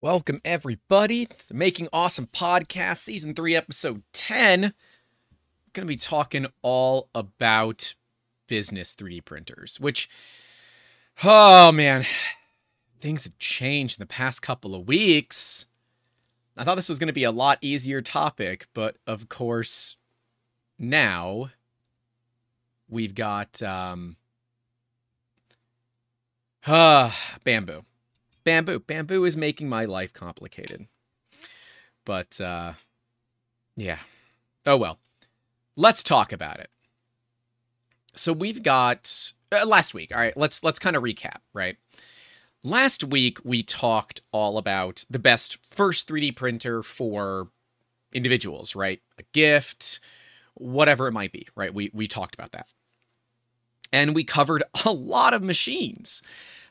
Welcome, everybody, to the Making Awesome Podcast, Season 3, Episode 10. I'm going to be talking all about business 3D printers, which, oh man, things have changed in the past couple of weeks. I thought this was going to be a lot easier topic, but of course, now we've got um, uh, Bambu Bambu. Bambu is making my life complicated. But uh yeah. Oh well. Let's talk about it. So we've got uh, last week. All right, let's let's kind of recap, right? Last week we talked all about the best first 3D printer for individuals, right? A gift, whatever it might be, right? We we talked about that. And we covered a lot of machines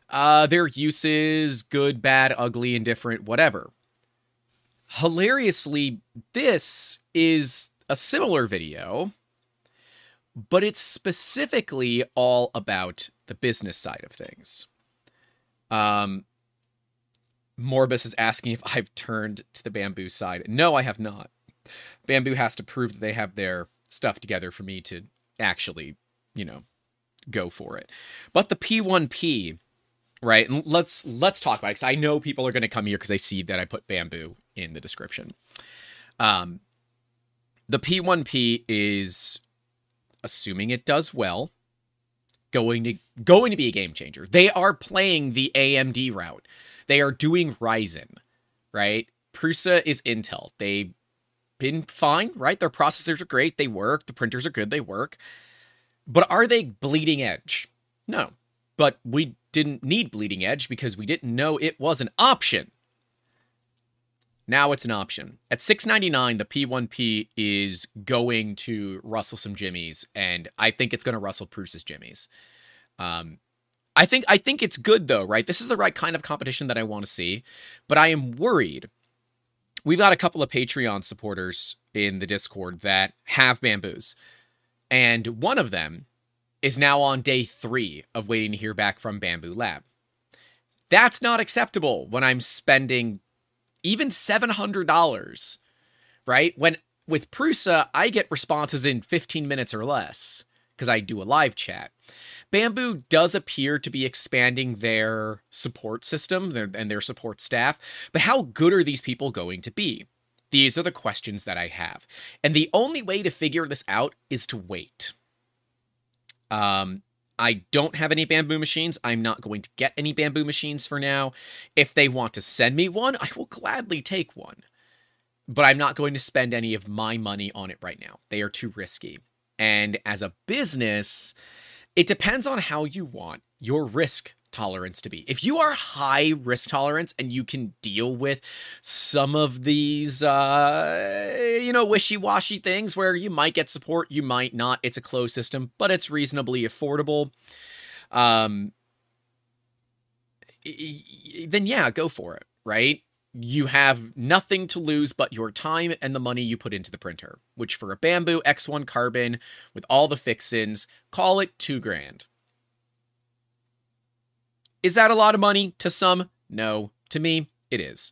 uh, their uses, good, bad, ugly, indifferent, whatever. Hilariously, this is a similar video, but it's specifically all about the business side of things. Um, Morbus is asking if I've turned to the Bambu side. No, I have not. Bambu has to prove that they have their stuff together for me to actually, you know, go for it. But the P1P right? And let's let's talk about it because I know people are going to come here because they see that I put Bambu in the description. Um, the P1P is assuming it does well, going to going to be a game changer. They are playing the AMD route. They are doing Ryzen, right? Prusa is Intel. They've been fine, right? Their processors are great. They work. The printers are good. They work. But are they bleeding edge? No. But we didn't need bleeding edge because we didn't know it was an option. Now it's an option. At 6.99, the P1P is going to rustle some jimmies, and I think it's going to rustle Prusa's jimmies. Um, I think I think it's good though, right? This is the right kind of competition that I want to see, but I am worried. We've got a couple of Patreon supporters in the Discord that have Bambus, and one of them is now on day three of waiting to hear back from Bambu Lab. That's not acceptable when I'm spending even $700, right? When with Prusa, I get responses in 15 minutes or less because I do a live chat. Bambu does appear to be expanding their support system and their support staff, but how good are these people going to be? These are the questions that I have. And the only way to figure this out is to wait. Um, I don't have any Bambu machines. I'm not going to get any Bambu machines for now. If they want to send me one, I will gladly take one. But I'm not going to spend any of my money on it right now. They are too risky. And as a business, it depends on how you want your risk tolerance to be. If you are high risk tolerance and you can deal with some of these, uh, you know, wishy washy things where you might get support, you might not, it's a closed system, but it's reasonably affordable. Um, then yeah, go for it, right? You have nothing to lose but your time and the money you put into the printer, which for a Bambu X1 carbon with all the fixins, call it two grand. Is that a lot of money to some? No. To me, it is.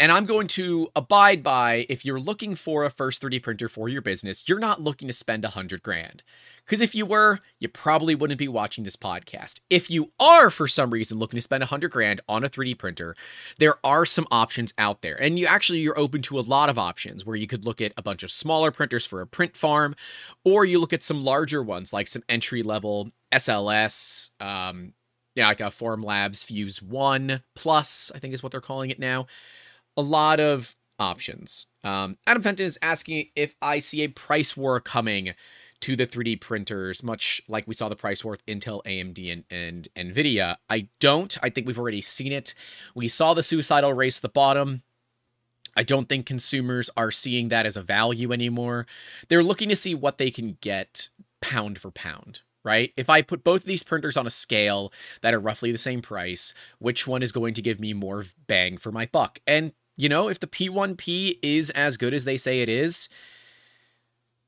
And I'm going to abide by if you're looking for a first 3D printer for your business, you're not looking to spend a hundred grand. Because if you were, you probably wouldn't be watching this podcast. If you are, for some reason, looking to spend a hundred grand on a 3D printer, there are some options out there. And you actually, you're open to a lot of options where you could look at a bunch of smaller printers for a print farm, or you look at some larger ones like some entry level SLS, um, yeah, like a Formlabs Fuse 1 Plus, I think is what they're calling it now. A lot of options. Um, Adam Fenton is asking if I see a price war coming to the 3D printers, much like we saw the price war with Intel, AMD, and, and NVIDIA. I don't. I think we've already seen it. We saw the suicidal race the bottom. I don't think consumers are seeing that as a value anymore. They're looking to see what they can get pound for pound, right? If I put both of these printers on a scale that are roughly the same price, which one is going to give me more bang for my buck? And, you know, if the P1P is as good as they say it is,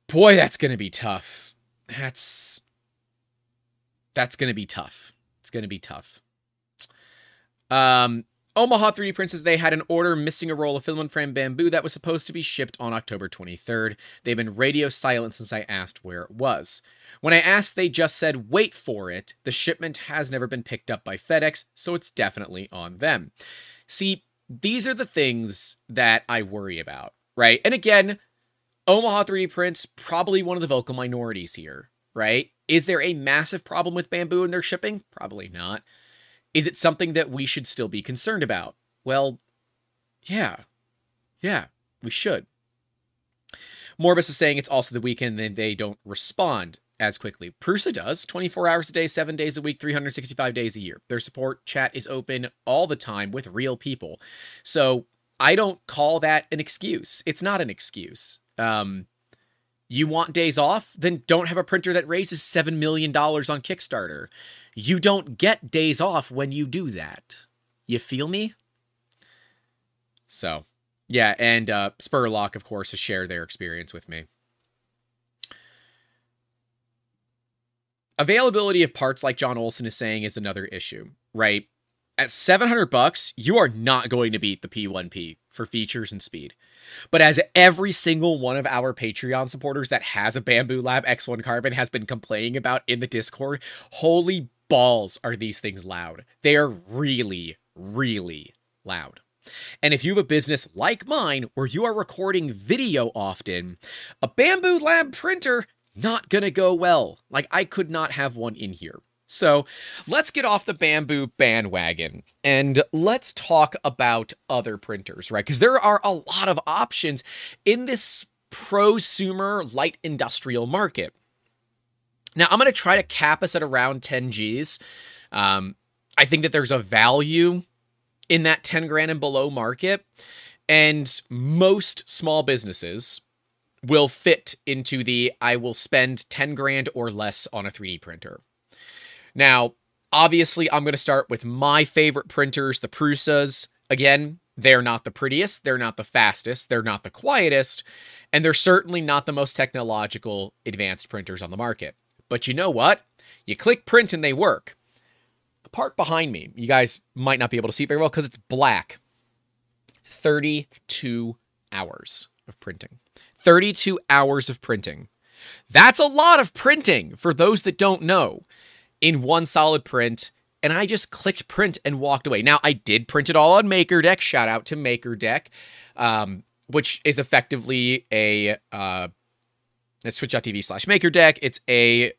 boy, that's going to be tough. That's that's going to be tough. It's going to be tough. Um Omaha 3D Prints says they had an order missing a roll of film filament frame Bambu that was supposed to be shipped on October 23rd. They've been radio silent since I asked where it was. When I asked, they just said, wait for it. The shipment has never been picked up by FedEx, so it's definitely on them. See, these are the things that I worry about, right? And again, Omaha 3D Prints, probably one of the vocal minorities here, right? Is there a massive problem with Bambu in their shipping? Probably not. Is it something that we should still be concerned about? Well, yeah. Yeah, we should. Morbus is saying it's also the weekend and they don't respond as quickly. Prusa does 24 hours a day, seven days a week, 365 days a year. Their support chat is open all the time with real people. So I don't call that an excuse. It's not an excuse. Um, you want days off? Then don't have a printer that raises $7 million on Kickstarter. You don't get days off when you do that. You feel me? So, yeah, and uh, Spurlock, of course, has shared their experience with me. Availability of parts, like John Olson is saying, is another issue, right? At 700 bucks, you are not going to beat the P1P for features and speed. But as every single one of our Patreon supporters that has a Bambu Lab X1 Carbon has been complaining about in the Discord, holy balls are these things loud. They are really, really loud. And if you have a business like mine where you are recording video often, a Bambu Lab printer not gonna go well. Like I could not have one in here. So let's get off the Bambu bandwagon and let's talk about other printers, right? Because there are a lot of options in this prosumer light industrial market. Now, I'm going to try to cap us at around 10 Gs. Um, I think that there's a value in that 10 grand and below market. And most small businesses will fit into the I will spend 10 grand or less on a 3D printer. Now, obviously, I'm going to start with my favorite printers, the Prusas. Again, they're not the prettiest, they're not the fastest, they're not the quietest, and they're certainly not the most technological advanced printers on the market. But you know what? You click print and they work. The part behind me, you guys might not be able to see very well because it's black. 32 hours of printing. 32 hours of printing. That's a lot of printing for those that don't know in one solid print and I just clicked print and walked away. Now I did print it all on MakerDeck. Shout out to MakerDeck, um, which is effectively a uh, it's twitch.tv slash MakerDeck. It's a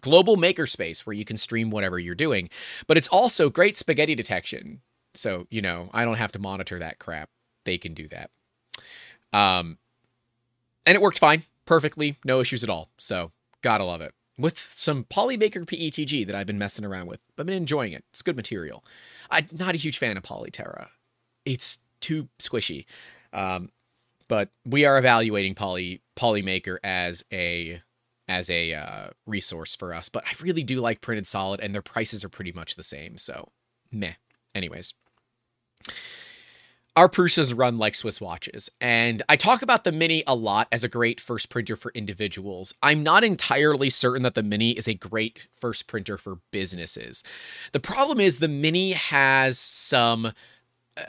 global makerspace where you can stream whatever you're doing, but it's also great spaghetti detection. So you know I don't have to monitor that crap. They can do that. Um, and it worked fine, perfectly, no issues at all. So gotta love it with some Polymaker PETG that I've been messing around with. I've been enjoying it. It's good material. I'm not a huge fan of Polyterra. It's too squishy. Um, but we are evaluating Poly Polymaker as a as a uh, resource for us. But I really do like printed solid, and their prices are pretty much the same. So meh. Anyways our Prusas run like Swiss watches, and I talk about the Mini a lot as a great first printer for individuals. I'm not entirely certain that the Mini is a great first printer for businesses. The problem is the Mini has some uh,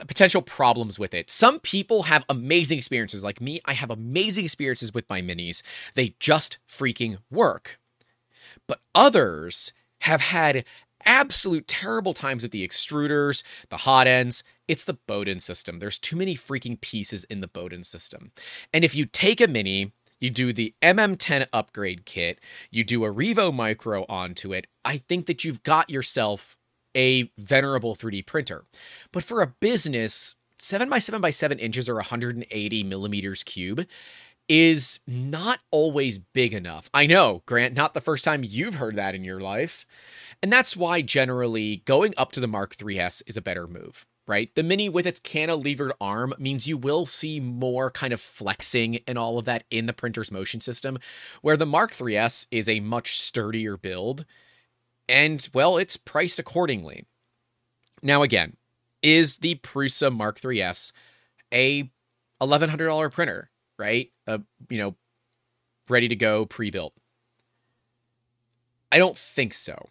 potential problems with it. Some people have amazing experiences, like me. I have amazing experiences with my Minis, they just freaking work. But others have had absolute terrible times with the extruders, the hot ends. It's the Bowden system. There's too many freaking pieces in the Bowden system. And if you take a mini, you do the MM10 upgrade kit, you do a Revo Micro onto it, I think that you've got yourself a venerable 3D printer. But for a business, 7 by 7 by 7 inches or 180 millimeters cube is not always big enough. I know, Grant, not the first time you've heard that in your life. And that's why generally going up to the Mark 3S is a better move, right? The Mini with its cantilevered arm means you will see more kind of flexing and all of that in the printer's motion system, where the Mark 3S is a much sturdier build. And well, it's priced accordingly. Now, again, is the Prusa Mark 3S a $1,100 printer, right? A, you know, ready to go pre built? I don't think so.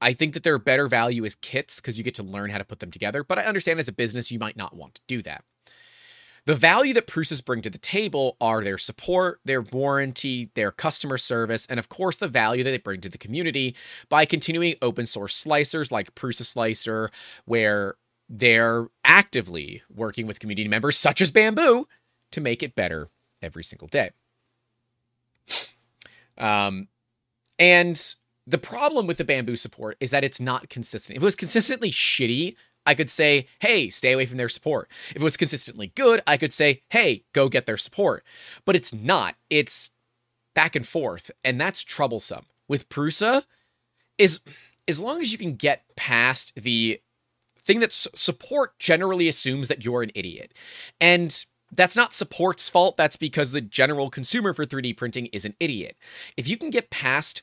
I think that their better value is kits because you get to learn how to put them together. But I understand as a business, you might not want to do that. The value that Prusa's bring to the table are their support, their warranty, their customer service, and of course the value that they bring to the community by continuing open source slicers like Prusa Slicer, where they're actively working with community members such as Bambu to make it better every single day. Um, and the problem with the Bambu support is that it's not consistent. If it was consistently shitty, I could say, hey, stay away from their support. If it was consistently good, I could say, hey, go get their support. But it's not. It's back and forth, and that's troublesome. With Prusa, is as long as you can get past the thing that support generally assumes that you're an idiot. And that's not support's fault. That's because the general consumer for 3D printing is an idiot. If you can get past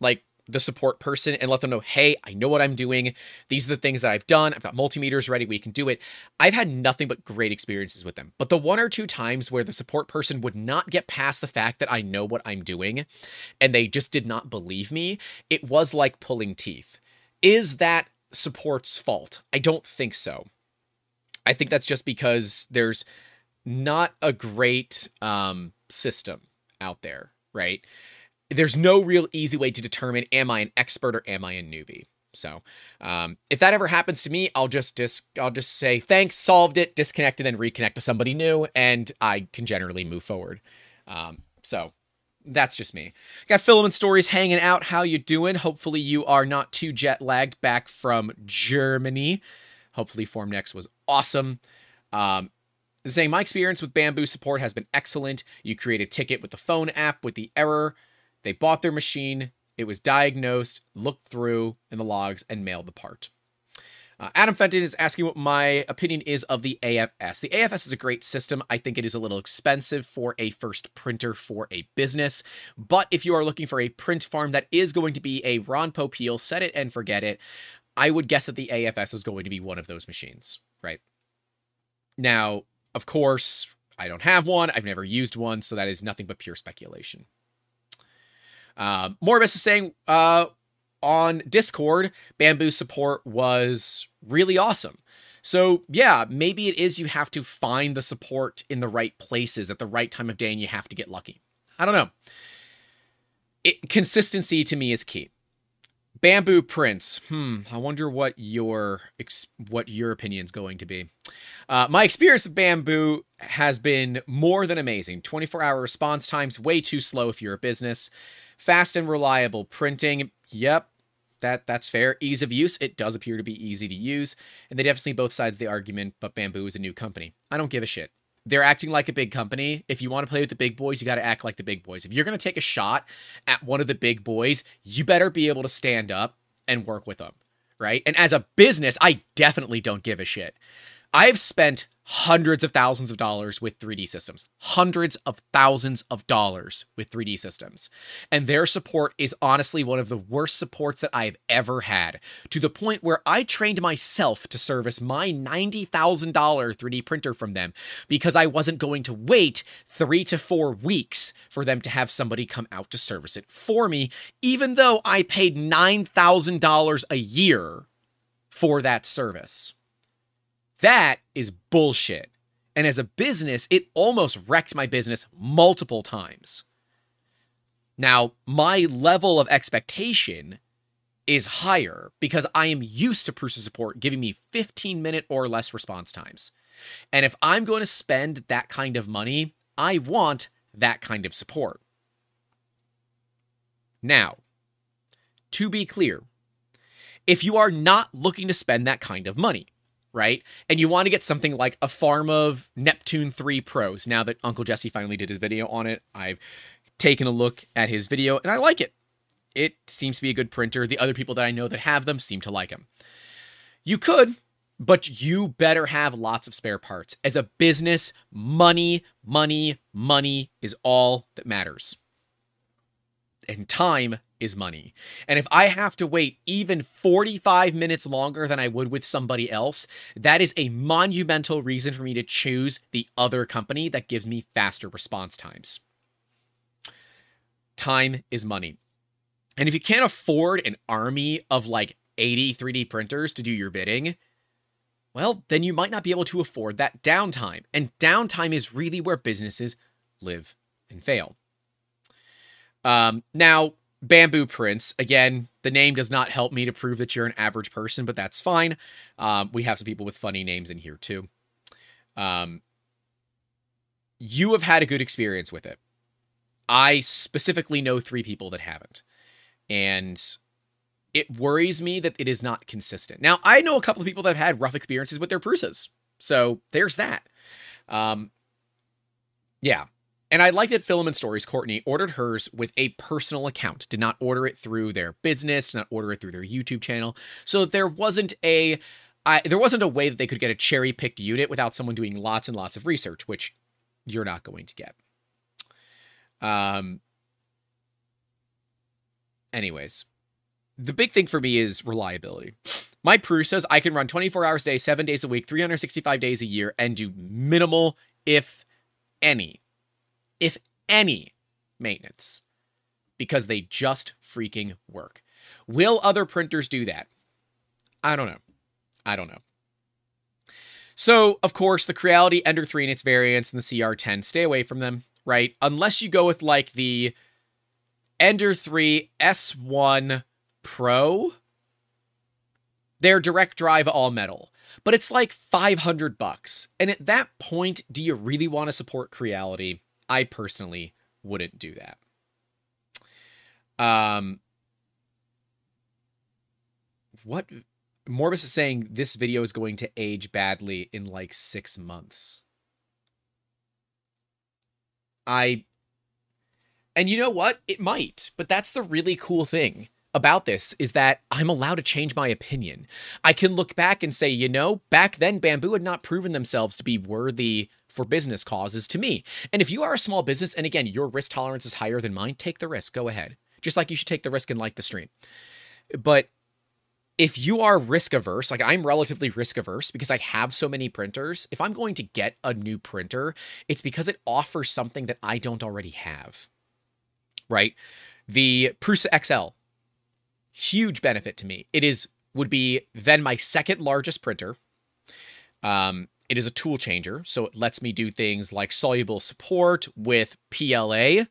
like the support person and let them know, hey, I know what I'm doing. These are the things that I've done. I've got multimeters ready. We can do it. I've had nothing but great experiences with them. But the one or two times where the support person would not get past the fact that I know what I'm doing and they just did not believe me, it was like pulling teeth. Is that support's fault? I don't think so. I think that's just because there's not a great um, system out there, right? There's no real easy way to determine am I an expert or am I a newbie. So, um, if that ever happens to me, I'll just dis- I'll just say thanks, solved it, disconnect, and then reconnect to somebody new, and I can generally move forward. Um, so that's just me. Got filament stories hanging out. How you doing? Hopefully you are not too jet lagged back from Germany. Hopefully Formnext was awesome. Um, saying my experience with Bambu support has been excellent. You create a ticket with the phone app with the error they bought their machine, it was diagnosed, looked through in the logs, and mailed the part. Uh, Adam Fenton is asking what my opinion is of the AFS. The AFS is a great system. I think it is a little expensive for a first printer for a business. But if you are looking for a print farm that is going to be a Ron Popeil, set it and forget it, I would guess that the AFS is going to be one of those machines, right? Now, of course, I don't have one. I've never used one, so that is nothing but pure speculation. Uh, Morbus is saying uh, on Discord, Bambu support was really awesome. So, yeah, maybe it is you have to find the support in the right places at the right time of day and you have to get lucky. I don't know. It, consistency to me is key. Bambu prints. Hmm. I wonder what your what your opinion's going to be. Uh, my experience with Bambu has been more than amazing. 24 hour response times, way too slow if you're a business. Fast and reliable printing. Yep, that that's fair. Ease of use. It does appear to be easy to use, and they definitely both sides of the argument. But Bambu is a new company. I don't give a shit. They're acting like a big company. If you want to play with the big boys, you got to act like the big boys. If you're going to take a shot at one of the big boys, you better be able to stand up and work with them, right? And as a business, I definitely don't give a shit. I've spent hundreds of thousands of dollars with 3D systems, hundreds of thousands of dollars with 3D systems. And their support is honestly one of the worst supports that I've ever had, to the point where I trained myself to service my $90,000 3D printer from them because I wasn't going to wait three to four weeks for them to have somebody come out to service it for me, even though I paid $9,000 a year for that service. That is bullshit. And as a business, it almost wrecked my business multiple times. Now, my level of expectation is higher because I am used to Prusa support giving me 15 minute or less response times. And if I'm going to spend that kind of money, I want that kind of support. Now, to be clear, if you are not looking to spend that kind of money, right? And you want to get something like a farm of Neptune 3 Pros. Now that Uncle Jesse finally did his video on it, I've taken a look at his video and I like it. It seems to be a good printer. The other people that I know that have them seem to like them. You could, but you better have lots of spare parts. As a business, money, money, money is all that matters. And time is money. And if I have to wait even 45 minutes longer than I would with somebody else, that is a monumental reason for me to choose the other company that gives me faster response times. Time is money. And if you can't afford an army of like 80 3D printers to do your bidding, well, then you might not be able to afford that downtime. And downtime is really where businesses live and fail. Um, now, Bambu Prints, again, the name does not help me to prove that you're an average person, but that's fine. Um, we have some people with funny names in here too. Um, you have had a good experience with it. I specifically know three people that haven't. And it worries me that it is not consistent. Now, I know a couple of people that have had rough experiences with their Prusas. So there's that. Um, yeah. And I like that Filament Stories, Courtney, ordered hers with a personal account, did not order it through their business, did not order it through their YouTube channel. So there wasn't a I, there wasn't a way that they could get a cherry picked unit without someone doing lots and lots of research, which you're not going to get. Um. Anyways, the big thing for me is reliability. My Prue Prusas I can run 24 hours a day, seven days a week, 365 days a year, and do minimal, if any, if any, maintenance because they just freaking work. Will other printers do that? I don't know. I don't know. So, of course, the Creality Ender 3 and its variants and the CR10, stay away from them, right? Unless you go with like the Ender 3 S1 Pro. They're direct drive all metal, but it's like 500 bucks. And at that point, do you really want to support Creality? I personally wouldn't do that. Um, what Morbus is saying this video is going to age badly in like six months. I. And you know what? It might, but that's the really cool thing about this is that I'm allowed to change my opinion. I can look back and say, you know, back then Bambu had not proven themselves to be worthy for business causes to me. And if you are a small business, and again, your risk tolerance is higher than mine, take the risk. Go ahead. Just like you should take the risk and like the stream. But if you are risk averse, like I'm relatively risk averse because I have so many printers, if I'm going to get a new printer, it's because it offers something that I don't already have. Right? The Prusa XL, huge benefit to me. It is would be then my second largest printer. Um, it is a tool changer, so it lets me do things like soluble support with PLA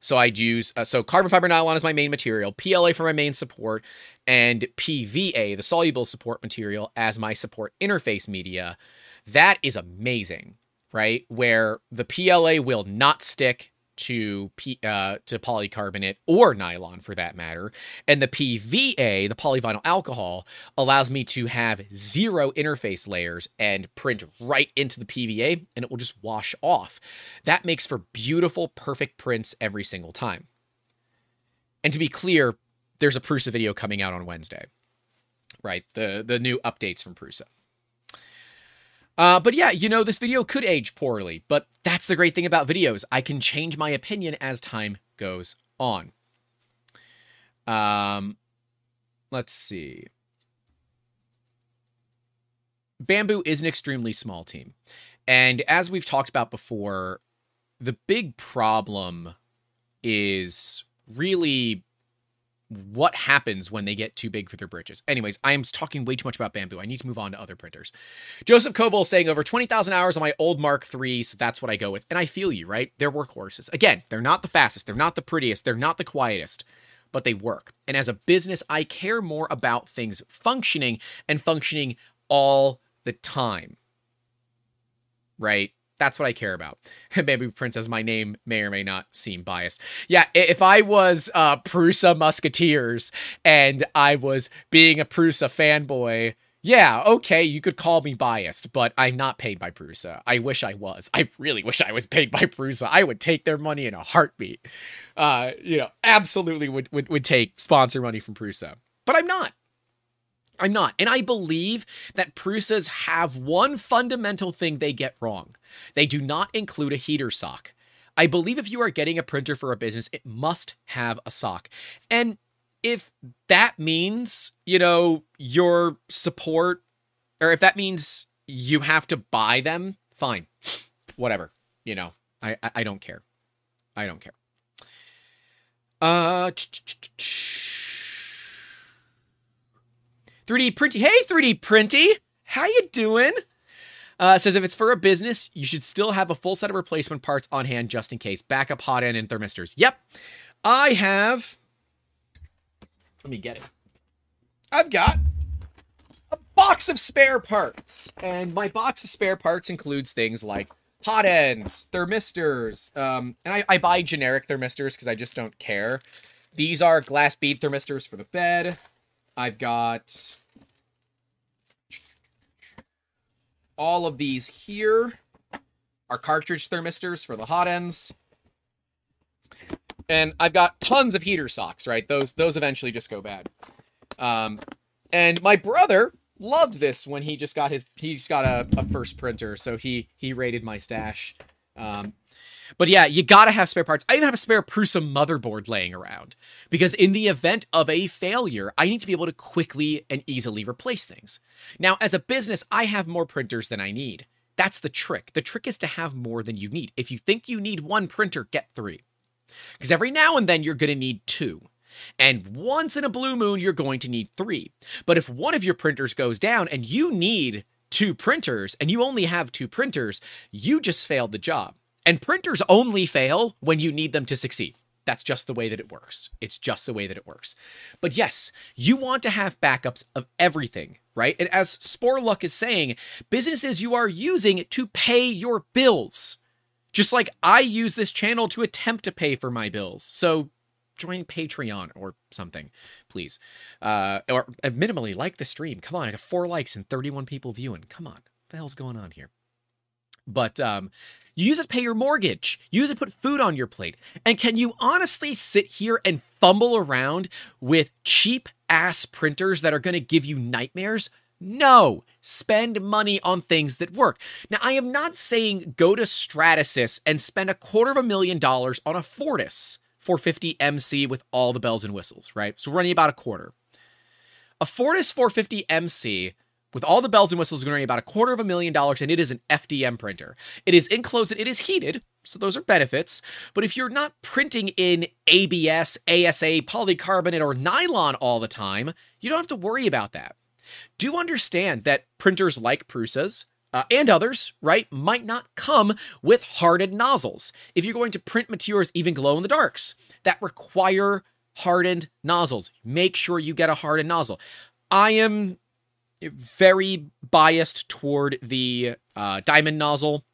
so I'd use uh, so carbon fiber nylon is my main material, PLA for my main support, and PVA, the soluble support material, as my support interface media. That is amazing, right? Where the PLA will not stick to P, uh, to polycarbonate or nylon for that matter. And the PVA, the polyvinyl alcohol, allows me to have zero interface layers and print right into the PVA and it will just wash off. That makes for beautiful, perfect prints every single time. And to be clear, there's a Prusa video coming out on Wednesday. Right? The the new updates from Prusa. Uh, but yeah, you know, this video could age poorly, but that's the great thing about videos. I can change my opinion as time goes on. Um, let's see. Bambu is an extremely small team. And as we've talked about before, the big problem is really what happens when they get too big for their britches. Anyways, I am talking way too much about Bambu. I need to move on to other printers. Joseph Coble saying over 20,000 hours on my old Mark III, so that's what I go with. And I feel you, right? They're workhorses. Again, they're not the fastest, they're not the prettiest, they're not the quietest, but they work. And as a business, I care more about things functioning and functioning all the time. Right? That's what I care about. Bambu Princess, my name may or may not seem biased. Yeah, if I was uh, Prusa Musketeers and I was being a Prusa fanboy, yeah, okay, you could call me biased, but I'm not paid by Prusa. I wish I was. I really wish I was paid by Prusa. I would take their money in a heartbeat. Uh, you know, absolutely would, would, would take sponsor money from Prusa. But I'm not. I'm not. And I believe that Prusas have one fundamental thing they get wrong. They do not include a heater sock. I believe if you are getting a printer for a business, it must have a sock. And if that means, you know, your support, or if that means you have to buy them, fine. Whatever. You know, I, I, I don't care. I don't care. Uh, 3D Printy. Hey, 3D Printy. How you doing? Uh, says if it's for a business, you should still have a full set of replacement parts on hand just in case. Backup hot end and thermistors. Yep. I have. Let me get it. I've got a box of spare parts. And my box of spare parts includes things like hot ends, thermistors, um, and I, I buy generic thermistors because I just don't care. These are glass bead thermistors for the bed. I've got all of these here are cartridge thermistors for the hot ends. And I've got tons of heater socks, right? Those those eventually just go bad. Um, and my brother loved this when he just got his he just got a, a first printer, so he he raided my stash. Um, but yeah, you gotta have spare parts. I even have a spare Prusa motherboard laying around because in the event of a failure, I need to be able to quickly and easily replace things. Now, as a business, I have more printers than I need. That's the trick. The trick is to have more than you need. If you think you need one printer, get three. Because every now and then you're going to need two. And once in a blue moon, you're going to need three. But if one of your printers goes down and you need two printers and you only have two printers, you just failed the job. And printers only fail when you need them to succeed. That's just the way that it works. It's just the way that it works. But yes, you want to have backups of everything, right? And as Spurlock is saying, businesses you are using to pay your bills. Just like I use this channel to attempt to pay for my bills. So join Patreon or something, please. Uh, or minimally like the stream. Come on, I got four likes and 31 people viewing. Come on, what the hell's going on here? But um, you use it to pay your mortgage. You use it to put food on your plate. And can you honestly sit here and fumble around with cheap ass printers that are going to give you nightmares? No, spend money on things that work. Now, I am not saying go to Stratasys and spend a quarter of a million dollars on a Fortus 450 MC with all the bells and whistles, right? So we're running about a quarter. A Fortus 450 MC with all the bells and whistles is going to run about a quarter of a million dollars, and it is an FDM printer. It is enclosed, it is heated, so those are benefits. But if you're not printing in ABS, ASA, polycarbonate, or nylon all the time, you don't have to worry about that. Do understand that printers like Prusas, uh, and others, right, might not come with hardened nozzles. If you're going to print materials, even glow in the darks, that require hardened nozzles, make sure you get a hardened nozzle. I am very biased toward the uh, diamond nozzle.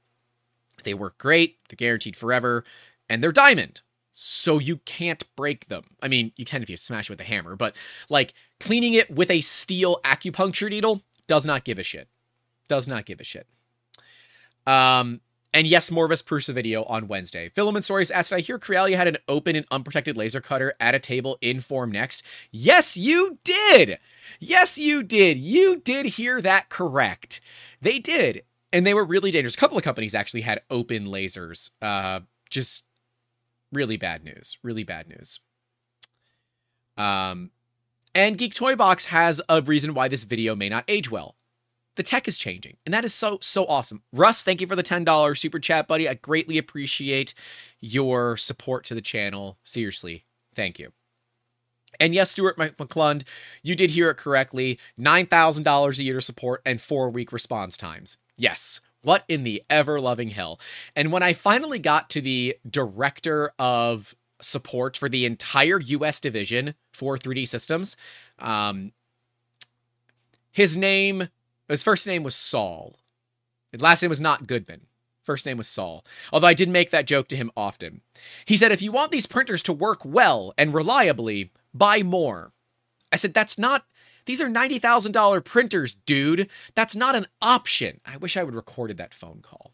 They work great, they're guaranteed forever, and they're diamond. So you can't break them. I mean, you can if you smash it with a hammer, but like cleaning it with a steel acupuncture needle does not give a shit does not give a shit. Um, and yes, of a Prusa video on Wednesday. Filament Stories asked, I hear Creality had an open and unprotected laser cutter at a table in Formnext. Yes, you did. Yes, you did. You did hear that correct. They did. And they were really dangerous. A couple of companies actually had open lasers. Uh, just really bad news. Really bad news. Um, and Geek Toy Box has a reason why this video may not age well the tech is changing and that is so so awesome russ thank you for the $10 super chat buddy i greatly appreciate your support to the channel seriously thank you and yes stuart mcclund you did hear it correctly $9000 a year to support and four week response times yes what in the ever loving hell and when i finally got to the director of support for the entire us division for 3d systems um, his name his first name was Saul. His last name was not Goodman. First name was Saul. Although I did make that joke to him often. He said, if you want these printers to work well and reliably, buy more. I said, that's not. These are $90,000 printers, dude. That's not an option. I wish I would recorded that phone call.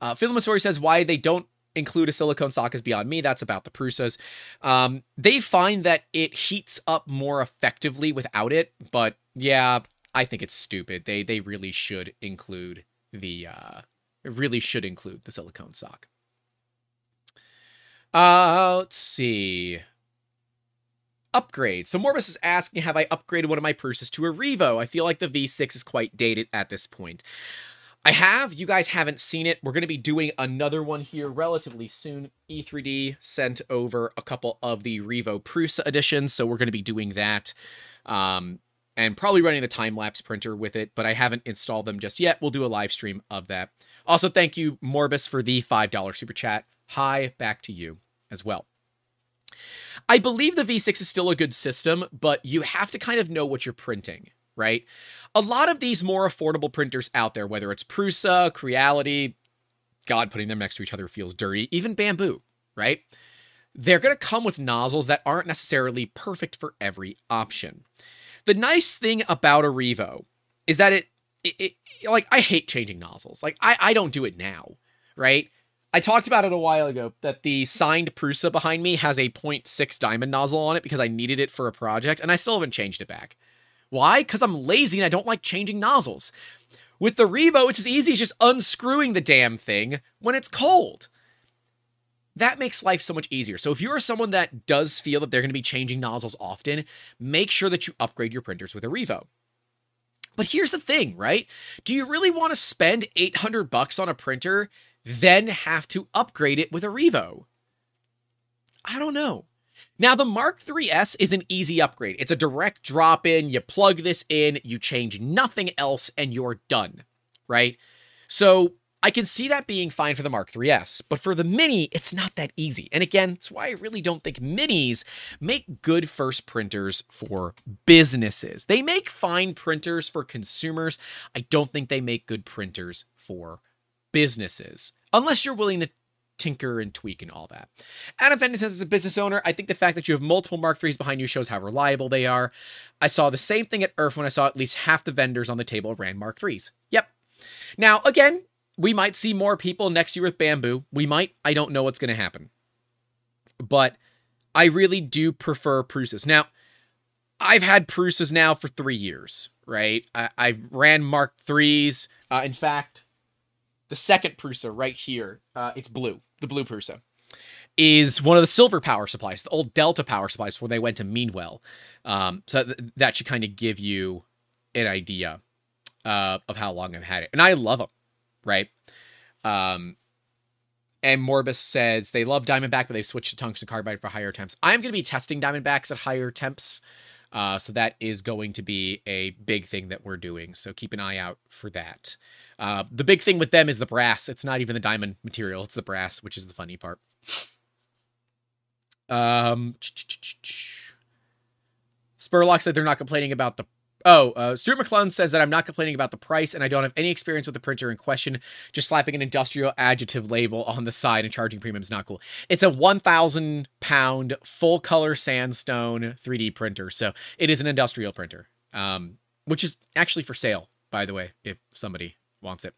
Uh, says why they don't include a silicone sock is beyond me. That's about the Prusas. Um, they find that it heats up more effectively without it, but yeah, I think it's stupid. They they really should include the uh really should include the silicone sock. Uh let's see. Upgrade. So Morbus is asking, have I upgraded one of my Prusas to a Revo? I feel like the V6 is quite dated at this point. I have. You guys haven't seen it. We're going to be doing another one here relatively soon. E3D sent over a couple of the Revo Prusa editions, so we're going to be doing that. Um, and probably running the time lapse printer with it, but I haven't installed them just yet. We'll do a live stream of that. Also, thank you, Morbus, for the $5 super chat. Hi, back to you as well. I believe the V6 is still a good system, but you have to kind of know what you're printing, right? A lot of these more affordable printers out there, whether it's Prusa, Creality, God, putting them next to each other feels dirty, even Bambu, right? They're going to come with nozzles that aren't necessarily perfect for every option. The nice thing about a Revo is that it, it, it like, I hate changing nozzles. Like, I, I don't do it now, right? I talked about it a while ago that the signed Prusa behind me has a 0.6 diamond nozzle on it because I needed it for a project, and I still haven't changed it back. Why? Because I'm lazy and I don't like changing nozzles. With the Revo, it's as easy as just unscrewing the damn thing when it's cold. That makes life so much easier. So if you're someone that does feel that they're going to be changing nozzles often, make sure that you upgrade your printers with a Revo. But here's the thing, right? Do you really want to spend 800 bucks on a printer then have to upgrade it with a Revo? I don't know. Now, the Mark IIIS is an easy upgrade. It's a direct drop in. You plug this in, you change nothing else, and you're done, right? So I can see that being fine for the Mark IIIS, but for the Mini, it's not that easy. And again, that's why I really don't think Minis make good first printers for businesses. They make fine printers for consumers. I don't think they make good printers for businesses, unless you're willing to tinker and tweak and all that. Adam Fenton says, as a business owner, I think the fact that you have multiple Mark IIIs behind you shows how reliable they are. I saw the same thing at ERF when I saw at least half the vendors on the table ran Mark IIIs. Yep. Now, again, we might see more people next year with Bambu. We might. I don't know what's going to happen. But I really do prefer Prusas. Now, I've had Prusas now for three years, right? I, I ran Mark IIIs. Uh, in fact, the second Prusa right here, uh, it's blue, the blue Prusa, is one of the silver power supplies, the old Delta power supplies before they went to Meanwell. Um, so th- that should kind of give you an idea uh, of how long I've had it. And I love them, right? Um, and Morbus says they love Diamondback, but they've switched to tungsten carbide for higher temps. I'm going to be testing Diamondbacks at higher temps. Uh, so that is going to be a big thing that we're doing. So keep an eye out for that. Uh, the big thing with them is the brass. It's not even the diamond material; it's the brass, which is the funny part. Um, Spurlock said they're not complaining about the. Oh, uh, Stuart McClellan says that I'm not complaining about the price, and I don't have any experience with the printer in question. Just slapping an industrial adjective label on the side and charging premium is not cool. It's a 1,000 pound full color sandstone 3D printer, so it is an industrial printer, um, which is actually for sale, by the way, if somebody wants it.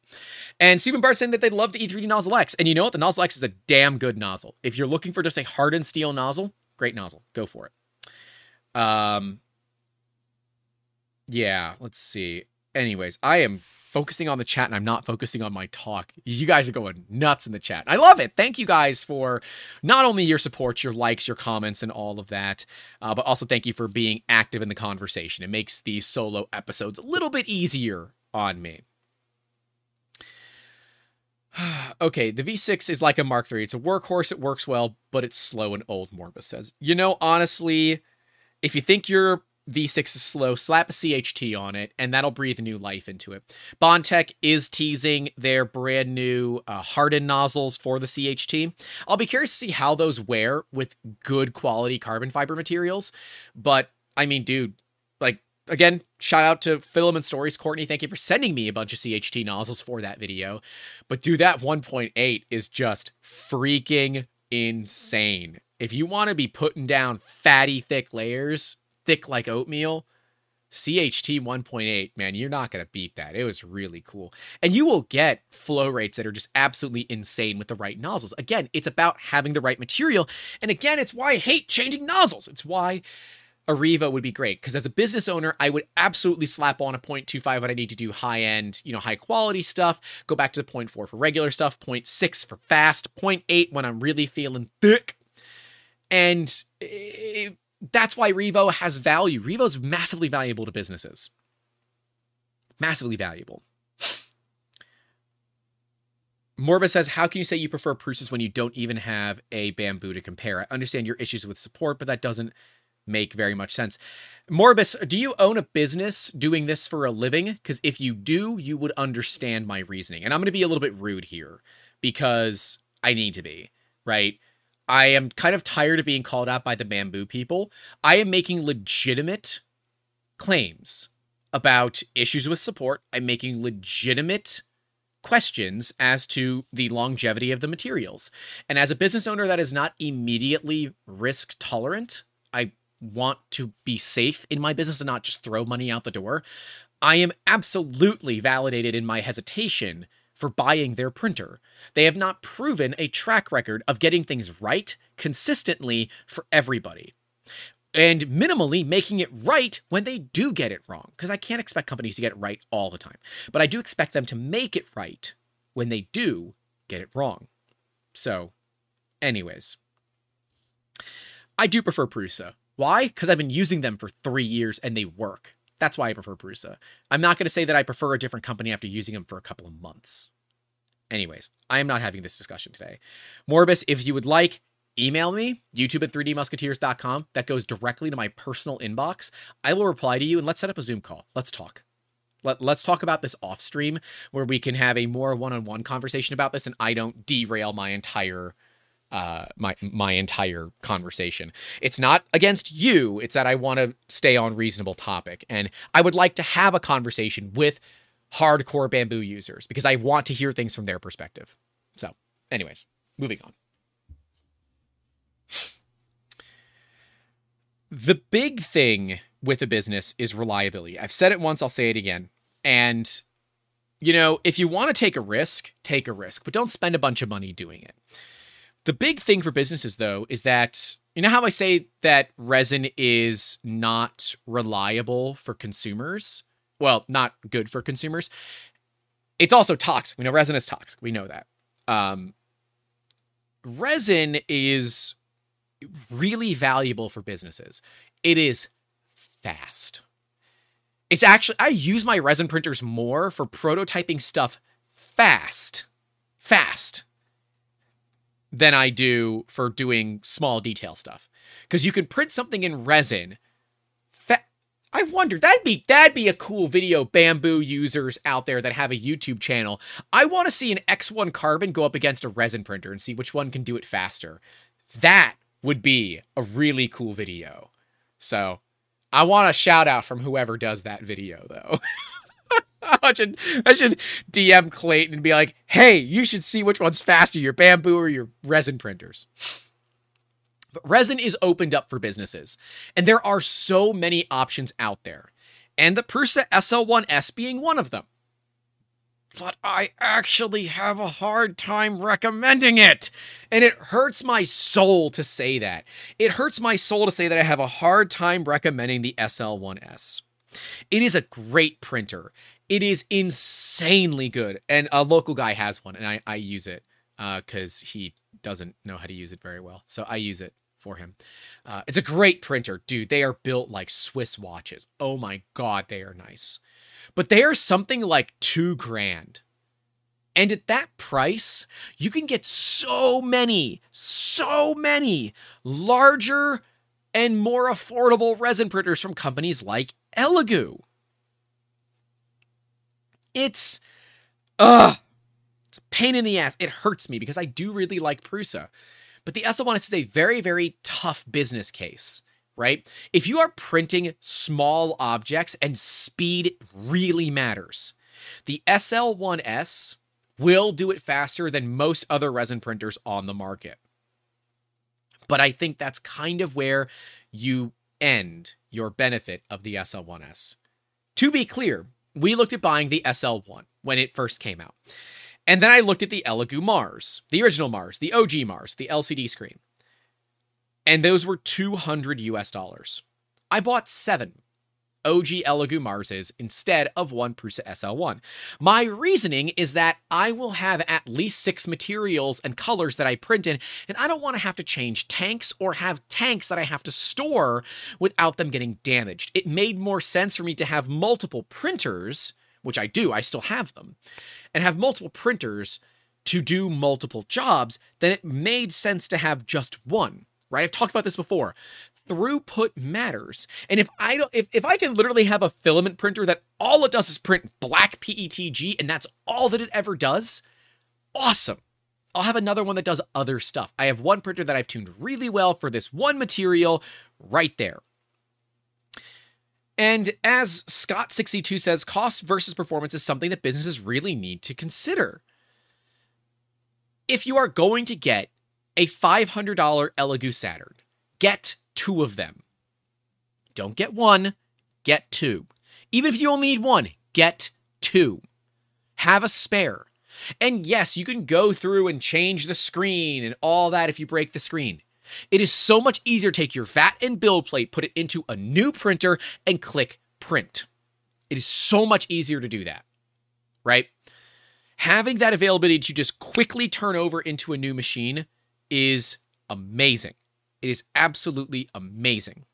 And Stephen Bart saying that they love the E3D Nozzle X. And you know what? The Nozzle X is a damn good nozzle. If you're looking for just a hardened steel nozzle, great nozzle. Go for it. Um, yeah, let's see. Anyways, I am focusing on the chat and I'm not focusing on my talk. You guys are going nuts in the chat. I love it. Thank you guys for not only your support, your likes, your comments, and all of that, uh, but also thank you for being active in the conversation. It makes these solo episodes a little bit easier on me. okay, the V6 is like a Mark III. It's a workhorse, it works well, but it's slow and old, Morbus says. You know, honestly, if you think your V6 is slow, slap a CHT on it, and that'll breathe new life into it. Bondtech is teasing their brand new uh, hardened nozzles for the CHT. I'll be curious to see how those wear with good quality carbon fiber materials. But I mean, dude, like again, shout out to Filament Stories, Courtney. Thank you for sending me a bunch of CHT nozzles for that video. But dude, that 1.8 is just freaking insane. If you want to be putting down fatty, thick layers, thick like oatmeal, CHT 1.8, man, you're not going to beat that. It was really cool. And you will get flow rates that are just absolutely insane with the right nozzles. Again, it's about having the right material. And again, it's why I hate changing nozzles. It's why a Revo would be great because as a business owner, I would absolutely slap on a 0.25 when I need to do high end, you know, high quality stuff. Go back to the 0.4 for regular stuff, 0.6 for fast, 0.8 when I'm really feeling thick. And it, that's why Revo has value. Revo's massively valuable to businesses. Massively valuable. Morba says, How can you say you prefer Prusa's when you don't even have a Bambu to compare? I understand your issues with support, but that doesn't make very much sense. Morbus, do you own a business doing this for a living? Because if you do, you would understand my reasoning. And I'm going to be a little bit rude here because I need to be, right? I am kind of tired of being called out by the Bambu people. I am making legitimate claims about issues with support. I'm making legitimate questions as to the longevity of the materials. And as a business owner that is not immediately risk tolerant, I want to be safe in my business and not just throw money out the door. I am absolutely validated in my hesitation for buying their printer. They have not proven a track record of getting things right consistently for everybody. And minimally making it right when they do get it wrong. Because I can't expect companies to get it right all the time. But I do expect them to make it right when they do get it wrong. So, anyways, I do prefer Prusa. Why? Because I've been using them for three years and they work. That's why I prefer Prusa. I'm not going to say that I prefer a different company after using them for a couple of months. Anyways, I am not having this discussion today. Morbus, if you would like, email me, youtube at 3dmusketeers.com. That goes directly to my personal inbox. I will reply to you and let's set up a Zoom call. Let's talk. Let, let's talk about this off stream where we can have a more one on one conversation about this and I don't derail my entire uh, my my entire conversation. It's not against you. It's that I want to stay on reasonable topic, and I would like to have a conversation with hardcore Bambu users because I want to hear things from their perspective. So, anyways, moving on. The big thing with a business is reliability. I've said it once, I'll say it again. And you know, if you want to take a risk, take a risk, but don't spend a bunch of money doing it. The big thing for businesses, though, is that you know how I say that resin is not reliable for consumers? Well, not good for consumers. It's also toxic. We know resin is toxic. We know that. Um, resin is really valuable for businesses. It is fast. It's actually, I use my resin printers more for prototyping stuff fast. Fast than I do for doing small detail stuff. Because you can print something in resin. I wonder that'd be that'd be a cool video. Bambu users out there that have a YouTube channel. I want to see an X1 carbon go up against a resin printer and see which one can do it faster. That would be a really cool video. So I want a shout out from whoever does that video though. I should I should DM Clayton and be like, "Hey, you should see which one's faster, your Bambu or your resin printers." Resin is opened up for businesses, and there are so many options out there, and the Prusa SL1S being one of them. But I actually have a hard time recommending it. And it hurts my soul to say that. It hurts my soul to say that I have a hard time recommending the SL1S. It is a great printer. It is insanely good. And a local guy has one, and I, I use it because uh, he doesn't know how to use it very well. So I use it for him. Uh, it's a great printer, dude. They are built like Swiss watches. Oh my God, they are nice. But they are something like two grand. And at that price, you can get so many, so many larger and more affordable resin printers from companies like Elegoo. It's ugh. It's a pain in the ass. It hurts me because I do really like Prusa. But the SL1S is a very, very tough business case, right? If you are printing small objects and speed really matters, the SL1S will do it faster than most other resin printers on the market. But I think that's kind of where you end your benefit of the SL1S. To be clear, we looked at buying the SL1 when it first came out. And then I looked at the Elegoo Mars, the original Mars, the OG Mars, the LCD screen. And those were 200 US dollars. I bought seven OG Elegoo Marses instead of one Prusa SL1. My reasoning is that I will have at least six materials and colors that I print in, and I don't want to have to change tanks or have tanks that I have to store without them getting damaged. It made more sense for me to have multiple printers, which I do, I still have them, and have multiple printers to do multiple jobs, then it made sense to have just one, right? I've talked about this before. Throughput matters. And if I don't if, if I can literally have a filament printer that all it does is print black PETG and that's all that it ever does, awesome. I'll have another one that does other stuff. I have one printer that I've tuned really well for this one material right there. And as Scott62 says, cost versus performance is something that businesses really need to consider. If you are going to get a $500 Elegoo Saturn, get two of them. Don't get one, get two. Even if you only need one, get two. Have a spare. And yes, you can go through and change the screen and all that if you break the screen. It is so much easier to take your VAT and build plate, put it into a new printer, and click print. It is so much easier to do that, right? Having that availability to just quickly turn over into a new machine is amazing. It is absolutely amazing.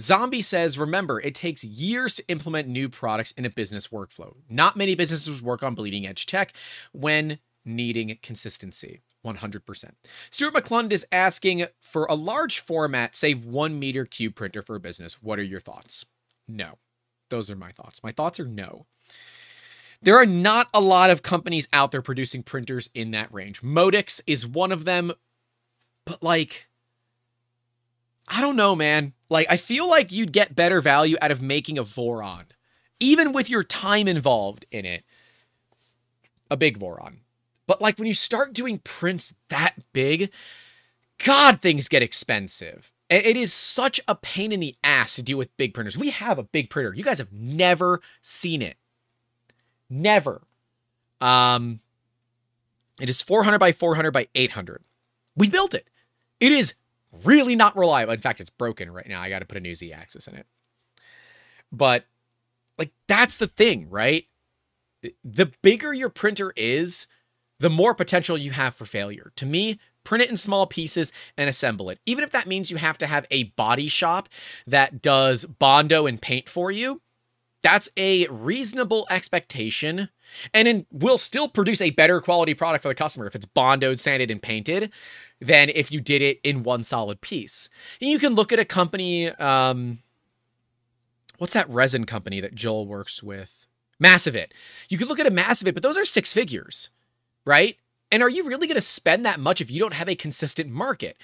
Zombie says, remember, it takes years to implement new products in a business workflow. Not many businesses work on bleeding edge tech when needing consistency. 100%. Stuart McClellan is asking for a large format, say one meter cube printer for a business. What are your thoughts? No. Those are my thoughts. My thoughts are no. There are not a lot of companies out there producing printers in that range. Modix is one of them, but like, I don't know, man. Like, I feel like you'd get better value out of making a Voron, even with your time involved in it. A big Voron. But like when you start doing prints that big, God, things get expensive. It is such a pain in the ass to deal with big printers. We have a big printer. You guys have never seen it. Never. Um, it is 400 by 400 by 800. We built it. It is really not reliable. In fact, it's broken right now. I got to put a new Z axis in it. But like that's the thing, right? The bigger your printer is, the more potential you have for failure. To me, print it in small pieces and assemble it. Even if that means you have to have a body shop that does Bondo and paint for you, that's a reasonable expectation and then will still produce a better quality product for the customer if it's bondoed, sanded, and painted than if you did it in one solid piece. And you can look at a company, um, what's that resin company that Joel works with? Massivit. You could look at a Massivit, but those are six figures right? And are you really going to spend that much if you don't have a consistent market?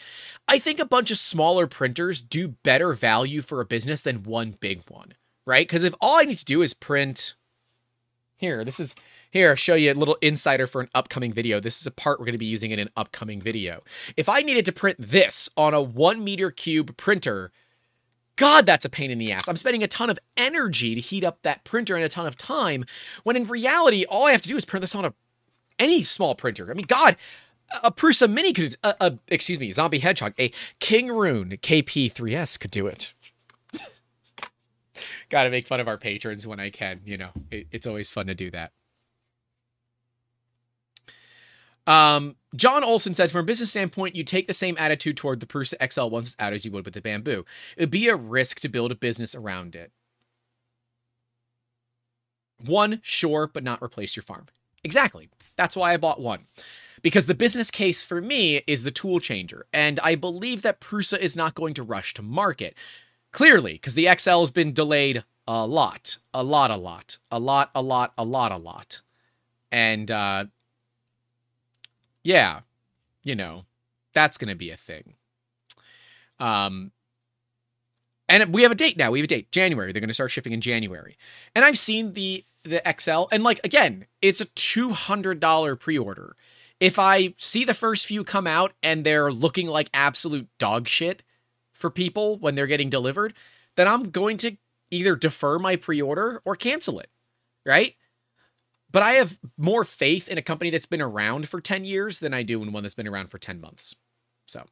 I think a bunch of smaller printers do better value for a business than one big one, right? Because if all I need to do is print here, this is here, I'll show you a little insider for an upcoming video. This is a part we're going to be using in an upcoming video. If I needed to print this on a one meter cube printer, God, that's a pain in the ass. I'm spending a ton of energy to heat up that printer and a ton of time, when in reality, all I have to do is print this on a any small printer. I mean, God, a Prusa Mini could, uh, uh, excuse me, Zombie Hedgehog, a Kingroon KP3S could do it. Got to make fun of our patrons when I can. You know, it, it's always fun to do that. Um, John Olson said, from a business standpoint, you take the same attitude toward the Prusa XL once it's out as you would with the Bambu. It would be a risk to build a business around it. One, sure, but not replace your farm. Exactly. That's why I bought one. Because the business case for me is the tool changer, and I believe that Prusa is not going to rush to market. Clearly, because the XL has been delayed a lot, a lot, a lot, a lot, a lot, a lot, a lot. And uh yeah, you know, that's gonna be a thing. Um and we have a date now. We have a date, January. They're going to start shipping in January. And I've seen the the XL. And like again, it's a $200 pre-order. If I see the first few come out and they're looking like absolute dog shit for people when they're getting delivered, then I'm going to either defer my pre-order or cancel it. Right? But I have more faith in a company that's been around for 10 years than I do in one that's been around for 10 months. So,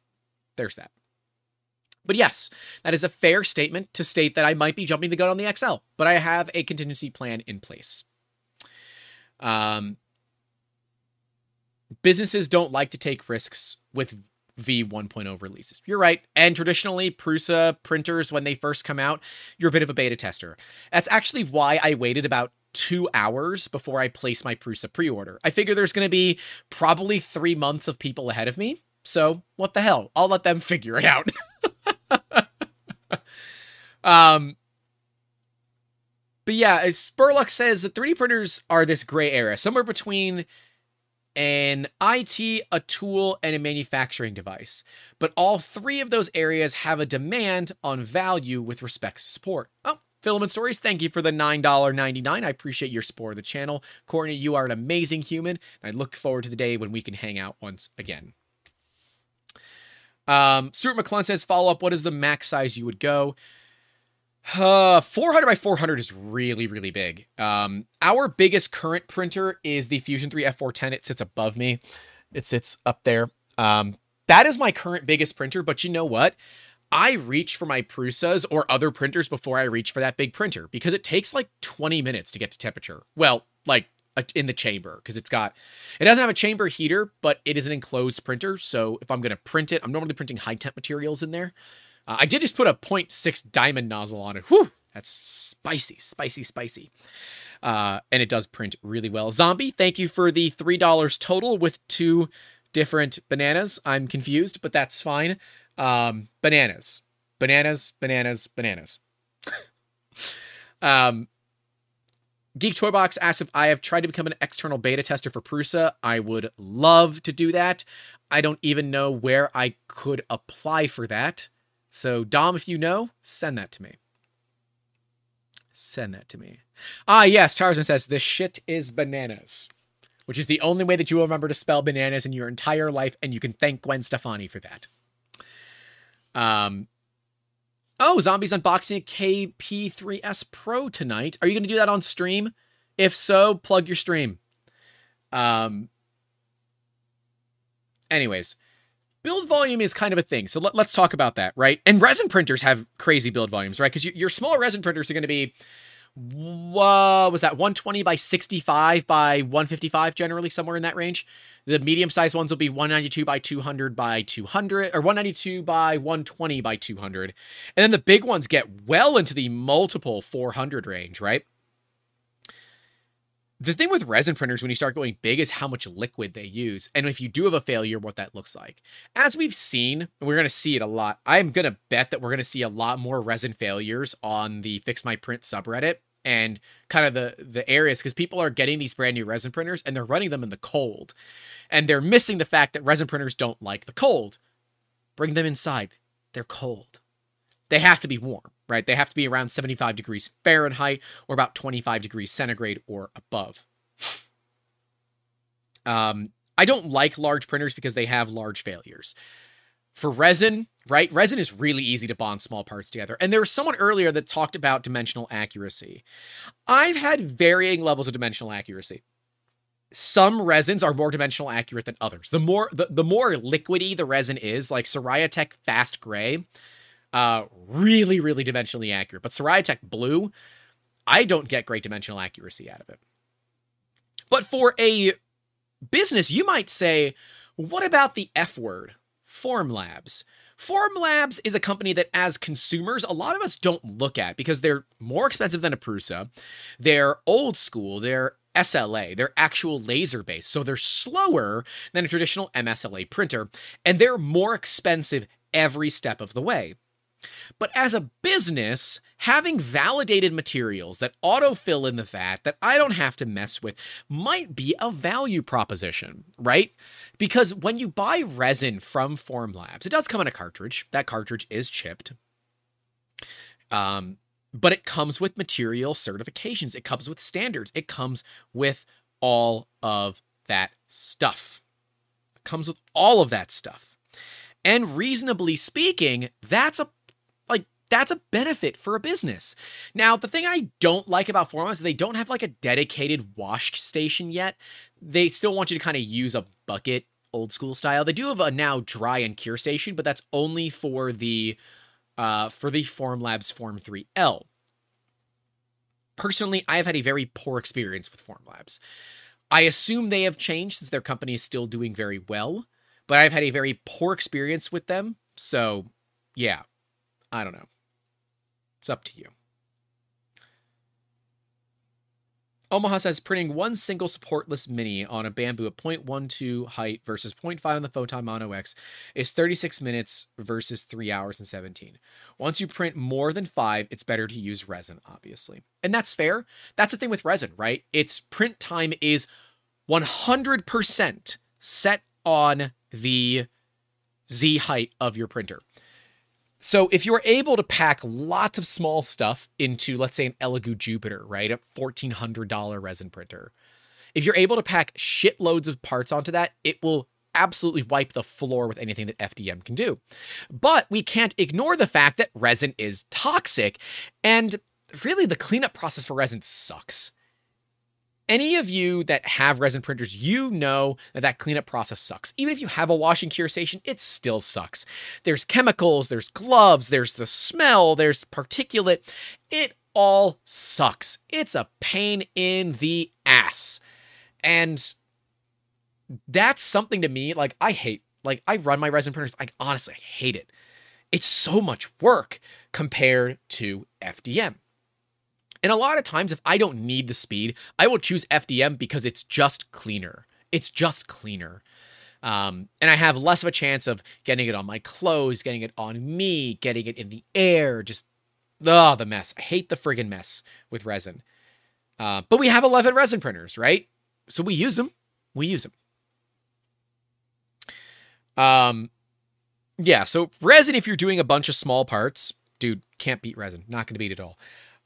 there's that. But yes, that is a fair statement to state that I might be jumping the gun on the XL, but I have a contingency plan in place. Um, businesses don't like to take risks with V 1.0 releases. You're right. And traditionally, Prusa printers, when they first come out, you're a bit of a beta tester. That's actually why I waited about two hours before I placed my Prusa pre order. I figure there's going to be probably three months of people ahead of me. So what the hell? I'll let them figure it out. um, but yeah, Spurlock says that 3D printers are this gray area, somewhere between an IT, a tool, and a manufacturing device. But all three of those areas have a demand on value with respect to support. Oh, Filament Stories, thank you for the $9.99. I appreciate your support of the channel. Courtney, you are an amazing human. I look forward to the day when we can hang out once again. Um, Stuart McClellan says, follow up, what is the max size you would go? Uh, 400 by 400 is really, really big. Um, our biggest current printer is the Fusion 3 F410. It sits above me. It sits up there. Um, that is my current biggest printer, but you know what? I reach for my Prusas or other printers before I reach for that big printer because it takes like 20 minutes to get to temperature. Well, like in the chamber because it's got it doesn't have a chamber heater, but it is an enclosed printer. So if I'm going to print it, I'm normally printing high temp materials in there. Uh, I did just put a 0.6 diamond nozzle on it. Whew, that's spicy, spicy, spicy. Uh, and it does print really well. Zombie, thank you for the $3 total with two different bananas. I'm confused, but that's fine. Um, bananas, bananas, bananas, bananas. um, Geek Toy Box asks if I have tried to become an external beta tester for Prusa. I would love to do that. I don't even know where I could apply for that. So, Dom, if you know, send that to me. Send that to me. Ah, yes, Tarzan says, this shit is bananas, which is the only way that you will remember to spell bananas in your entire life, and you can thank Gwen Stefani for that. Um, oh, Zombies unboxing a KP3S Pro tonight. Are you going to do that on stream? If so, plug your stream. Um, anyways, build volume is kind of a thing. So let, us talk about that, right? And resin printers have crazy build volumes, right? Because you, your small resin printers are going to be, what was that, 120 by 65 by 155, generally somewhere in that range. The medium sized ones will be 192 by 200 by 200, or 192 by 120 by 200. And then the big ones get well into the multiple 400 range, right? The thing with resin printers when you start going big is how much liquid they use and if you do have a failure what that looks like. As we've seen and we're going to see it a lot i'm going to bet that we're going to see a lot more resin failures on the fix my print subreddit and kind of the the areas because people are getting these brand new resin printers and they're running them in the cold. And they're missing the fact that resin printers don't like the cold. Bring them inside. They're cold. They have to be warm right? They have to be around 75 degrees Fahrenheit or about 25 degrees centigrade or above. Um, I don't like large printers because they have large failures. For resin, right? Resin is really easy to bond small parts together. And there was someone earlier that talked about dimensional accuracy. I've had varying levels of dimensional accuracy. Some resins are more dimensional accurate than others. The more the, the more liquidy the resin is, like Siraya Tech Fast Gray, uh, really, really dimensionally accurate. But Siraya Tech Blue, I don't get great dimensional accuracy out of it. But for a business, you might say, what about the F word? Formlabs. Formlabs is a company that, as consumers, a lot of us don't look at because they're more expensive than a Prusa. They're old school. They're SLA. They're actual laser based. So they're slower than a traditional MSLA printer, and they're more expensive every step of the way. But as a business, having validated materials that autofill in the vat that I don't have to mess with might be a value proposition, right? Because when you buy resin from Formlabs, it does come in a cartridge. That cartridge is chipped. Um, but it comes with material certifications, it comes with standards, it comes with all of that stuff. It comes with all of that stuff. And reasonably speaking, that's a that's a benefit for a business. Now, the thing I don't like about Formlabs is they don't have like a dedicated wash station yet. They still want you to kind of use a bucket old school style. They do have a now dry and cure station, but that's only for the uh, for the Formlabs Form 3L. Personally, I have had a very poor experience with Formlabs. I assume they have changed since their company is still doing very well, but I've had a very poor experience with them. So, yeah, I don't know. It's up to you. Omaha says printing one single supportless mini on a Bambu at 0.12 height versus 0.5 on the Photon Mono X is 36 minutes versus 3 hours and 17. Once you print more than 5, it's better to use resin, obviously. And that's fair. That's the thing with resin, right? Its print time is 100% set on the Z height of your printer. So if you're able to pack lots of small stuff into, let's say, an Elegoo Jupiter, right, a $1,400 resin printer, if you're able to pack shitloads of parts onto that, it will absolutely wipe the floor with anything that FDM can do. But we can't ignore the fact that resin is toxic, and really the cleanup process for resin sucks any of you that have resin printers, you know that that cleanup process sucks. Even if you have a wash and cure station, it still sucks. There's chemicals, there's gloves, there's the smell, there's particulate. It all sucks. It's a pain in the ass. And that's something to me, like, I hate. Like, I run my resin printers, I honestly I hate it. It's so much work compared to FDM. And a lot of times, if I don't need the speed, I will choose FDM because it's just cleaner. It's just cleaner. Um, and I have less of a chance of getting it on my clothes, getting it on me, getting it in the air. Just, oh, the mess. I hate the friggin' mess with resin. Uh, but we have 11 resin printers, right? So we use them. We use them. Um, yeah, so resin, if you're doing a bunch of small parts, dude, can't beat resin. Not going to beat it at all.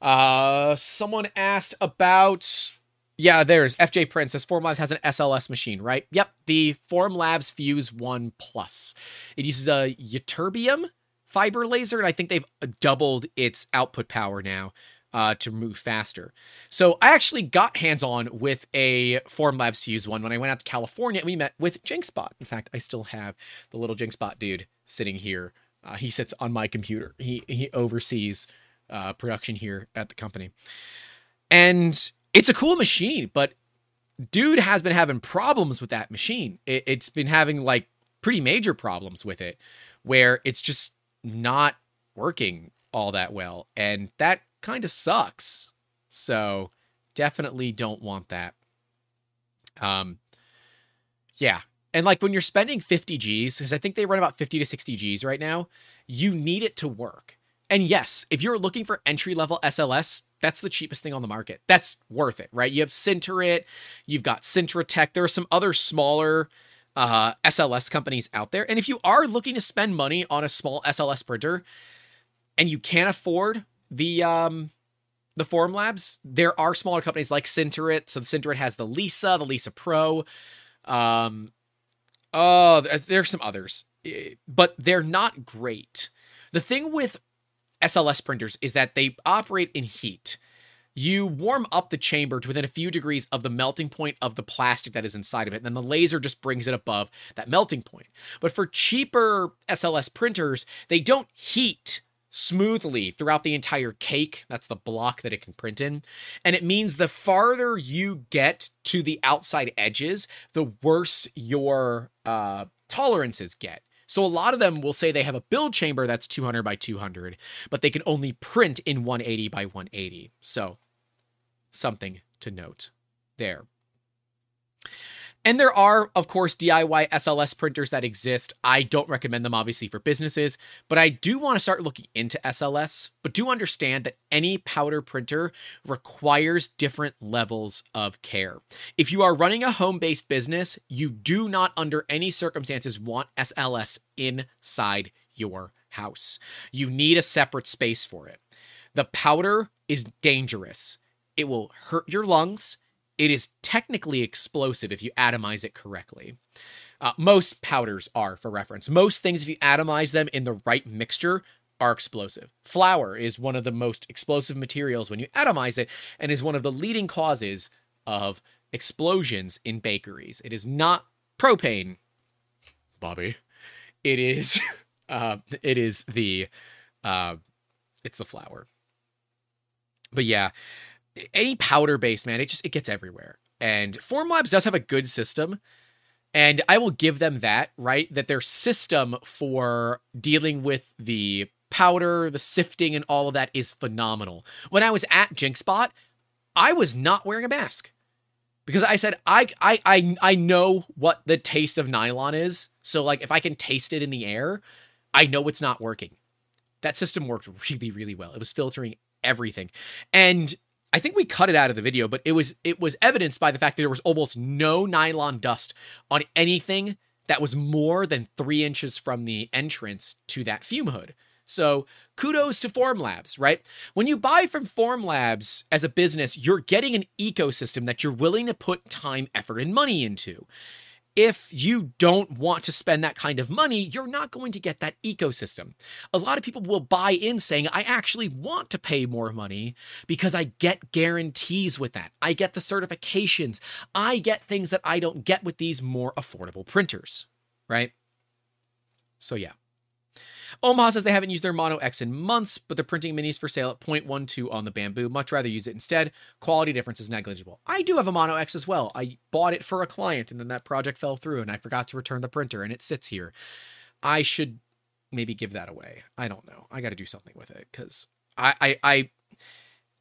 Uh, someone asked about. Yeah, there's FJ Prince. Says Formlabs has an SLS machine, right? Yep, the Formlabs Fuse One Plus. It uses a ytterbium fiber laser, and I think they've doubled its output power now uh, to move faster. So I actually got hands on with a Formlabs Fuse one when I went out to California. and We met with Jinxbot. In fact, I still have the little Jinxbot dude sitting here. Uh, he sits on my computer. He he oversees uh, production here at the company. And it's a cool machine, but dude has been having problems with that machine. It, it's been having like pretty major problems with it where it's just not working all that well. And that kind of sucks. So definitely don't want that. Um, yeah. And like when you're spending 50 G's, because I think they run about 50 to 60 G's right now, you need it to work. And yes, if you're looking for entry level SLS, that's the cheapest thing on the market. That's worth it, right? You have Sinterit, you've got Sintratec. There are some other smaller uh, SLS companies out there. And if you are looking to spend money on a small SLS printer and you can't afford the um, the Formlabs, there are smaller companies like Sinterit. So the Sinterit has the Lisa, the Lisa Pro. Um, oh, there's some others, eh, but they're not great. The thing with SLS printers is that they operate in heat. You warm up the chamber to within a few degrees of the melting point of the plastic that is inside of it, and then the laser just brings it above that melting point. But for cheaper SLS printers, they don't heat smoothly throughout the entire cake. That's the block that it can print in. And it means the farther you get to the outside edges, the worse your uh, tolerances get. So a lot of them will say they have a build chamber that's 200 by 200, but they can only print in 180 by 180. So something to note there. And there are, of course, DIY SLS printers that exist. I don't recommend them, obviously, for businesses, but I do want to start looking into SLS. But do understand that any powder printer requires different levels of care. If you are running a home based business, you do not, under any circumstances, want SLS inside your house. You need a separate space for it. The powder is dangerous, it will hurt your lungs it is technically explosive if you atomize it correctly. Uh, most powders are, for reference. Most things, if you atomize them in the right mixture, are explosive. Flour is one of the most explosive materials when you atomize it and is one of the leading causes of explosions in bakeries. It is not propane, Bobby. It is, uh, it is the, uh, it's the flour. But yeah, any powder base, man, it just it gets everywhere. And Formlabs does have a good system. And I will give them that, right? That their system for dealing with the powder, the sifting, and all of that is phenomenal. When I was at Jinxbot, I was not wearing a mask because I said I I I I know what the taste of nylon is. So like if I can taste it in the air, I know it's not working. That system worked really really well. It was filtering everything. And I think we cut it out of the video, but it was it was evidenced by the fact that there was almost no nylon dust on anything that was more than three inches from the entrance to that fume hood. So kudos to Formlabs, right? When you buy from Formlabs as a business, you're getting an ecosystem that you're willing to put time, effort, and money into. If you don't want to spend that kind of money, you're not going to get that ecosystem. A lot of people will buy in saying, I actually want to pay more money because I get guarantees with that. I get the certifications. I get things that I don't get with these more affordable printers, right? So, yeah. Omaha says they haven't used their Mono X in months, but they're printing minis for sale at 0.12 on the Bambu. Much rather use it instead. Quality difference is negligible. I do have a Mono X as well. I bought it for a client and then that project fell through and I forgot to return the printer and it sits here. I should maybe give that away. I don't know. I got to do something with it because I, I, I,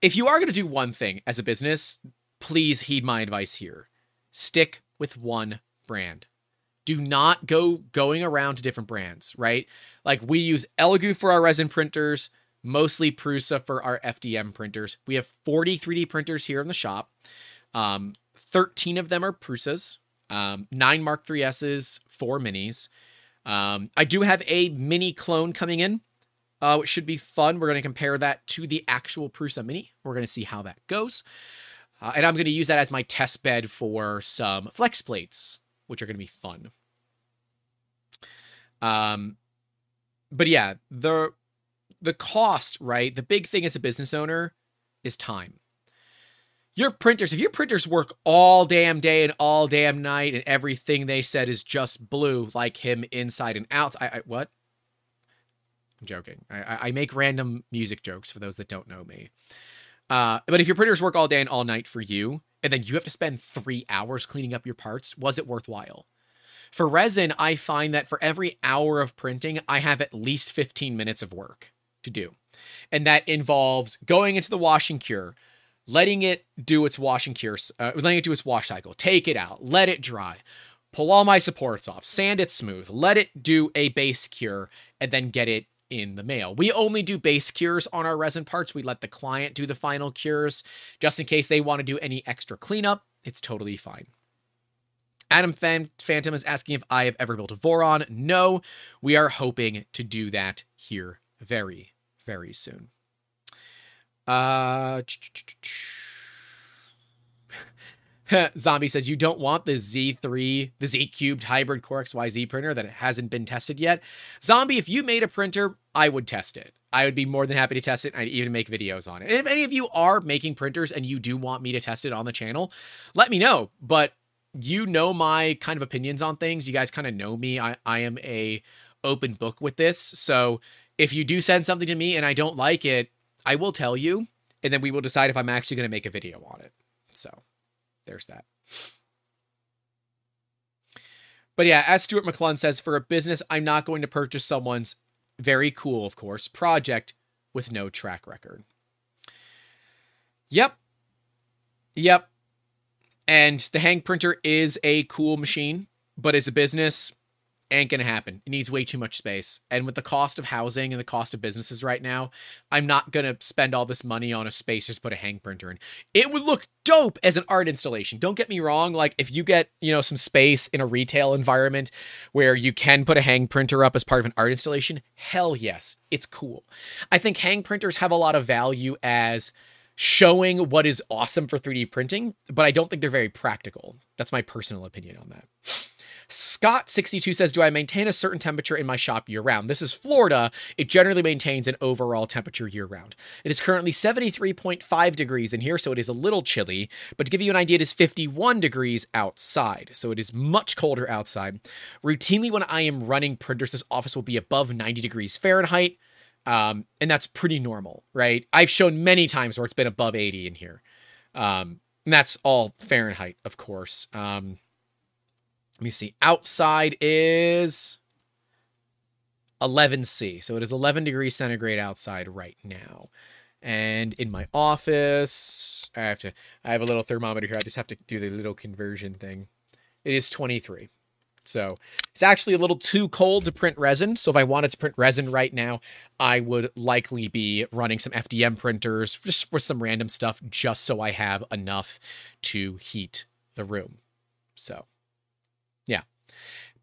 if you are going to do one thing as a business, please heed my advice here. Stick with one brand do not go going around to different brands, right? Like we use Elegoo for our resin printers, mostly Prusa for our FDM printers. We have 40 3D printers here in the shop. Um, 13 of them are Prusas, um, nine Mark 3Ss, four minis. Um, I do have a mini clone coming in, uh, which should be fun. We're going to compare that to the actual Prusa Mini. We're going to see how that goes. Uh, and I'm going to use that as my test bed for some flex plates which are going to be fun. Um, but yeah, the the cost, right? The big thing as a business owner is time. Your printers, if your printers work all damn day and all damn night, and everything they said is just blue, like him inside and out. I, I what? I'm joking. I, I make random music jokes for those that don't know me. Uh, but if your printers work all day and all night for you, and then you have to spend three hours cleaning up your parts, was it worthwhile? For resin, I find that for every hour of printing, I have at least 15 minutes of work to do. And that involves going into the washing cure, letting it do its washing cure, uh, letting it do its wash cycle, take it out, let it dry, pull all my supports off, sand it smooth, let it do a base cure, and then get it in the mail. We only do base cures on our resin parts. We let the client do the final cures just in case they want to do any extra cleanup. It's totally fine. Adam Phantom is asking if I have ever built a Voron. No, we are hoping to do that here very, very soon. Uh, Zombie says you don't want the Z3, the Z cubed hybrid Core XYZ printer that hasn't been tested yet. Zombie, if you made a printer, I would test it. I would be more than happy to test it. I'd even make videos on it. And if any of you are making printers and you do want me to test it on the channel, let me know. But you know my kind of opinions on things. You guys kind of know me. I, I am a open book with this. So if you do send something to me and I don't like it, I will tell you, and then we will decide if I'm actually going to make a video on it. So there's that. But yeah, as Stuart McClellan says, for a business, I'm not going to purchase someone's very cool, of course, project with no track record. Yep. Yep. And the hang printer is a cool machine, but as a business, ain't gonna happen. It needs way too much space. And with the cost of housing and the cost of businesses right now, I'm not gonna spend all this money on a space just put a hang printer in. It would look dope as an art installation. Don't get me wrong. Like if you get, you know, some space in a retail environment where you can put a hang printer up as part of an art installation, hell yes, it's cool. I think hang printers have a lot of value as showing what is awesome for 3D printing, but I don't think they're very practical. That's my personal opinion on that. Scott62 says, Do I maintain a certain temperature in my shop year round? This is Florida. It generally maintains an overall temperature year round. It is currently 73.5 degrees in here, so it is a little chilly. But to give you an idea, it is 51 degrees outside, so it is much colder outside. Routinely, when I am running printers, this office will be above 90 degrees Fahrenheit. Um, and that's pretty normal, right? I've shown many times where it's been above 80 in here. Um, and that's all Fahrenheit, of course. Um, let me see. Outside is 11C. So it is 11 degrees centigrade outside right now. And in my office, I have to I have a little thermometer here. I just have to do the little conversion thing. It is 23. So it's actually a little too cold to print resin. So if I wanted to print resin right now, I would likely be running some FDM printers just for some random stuff, just so I have enough to heat the room. So yeah.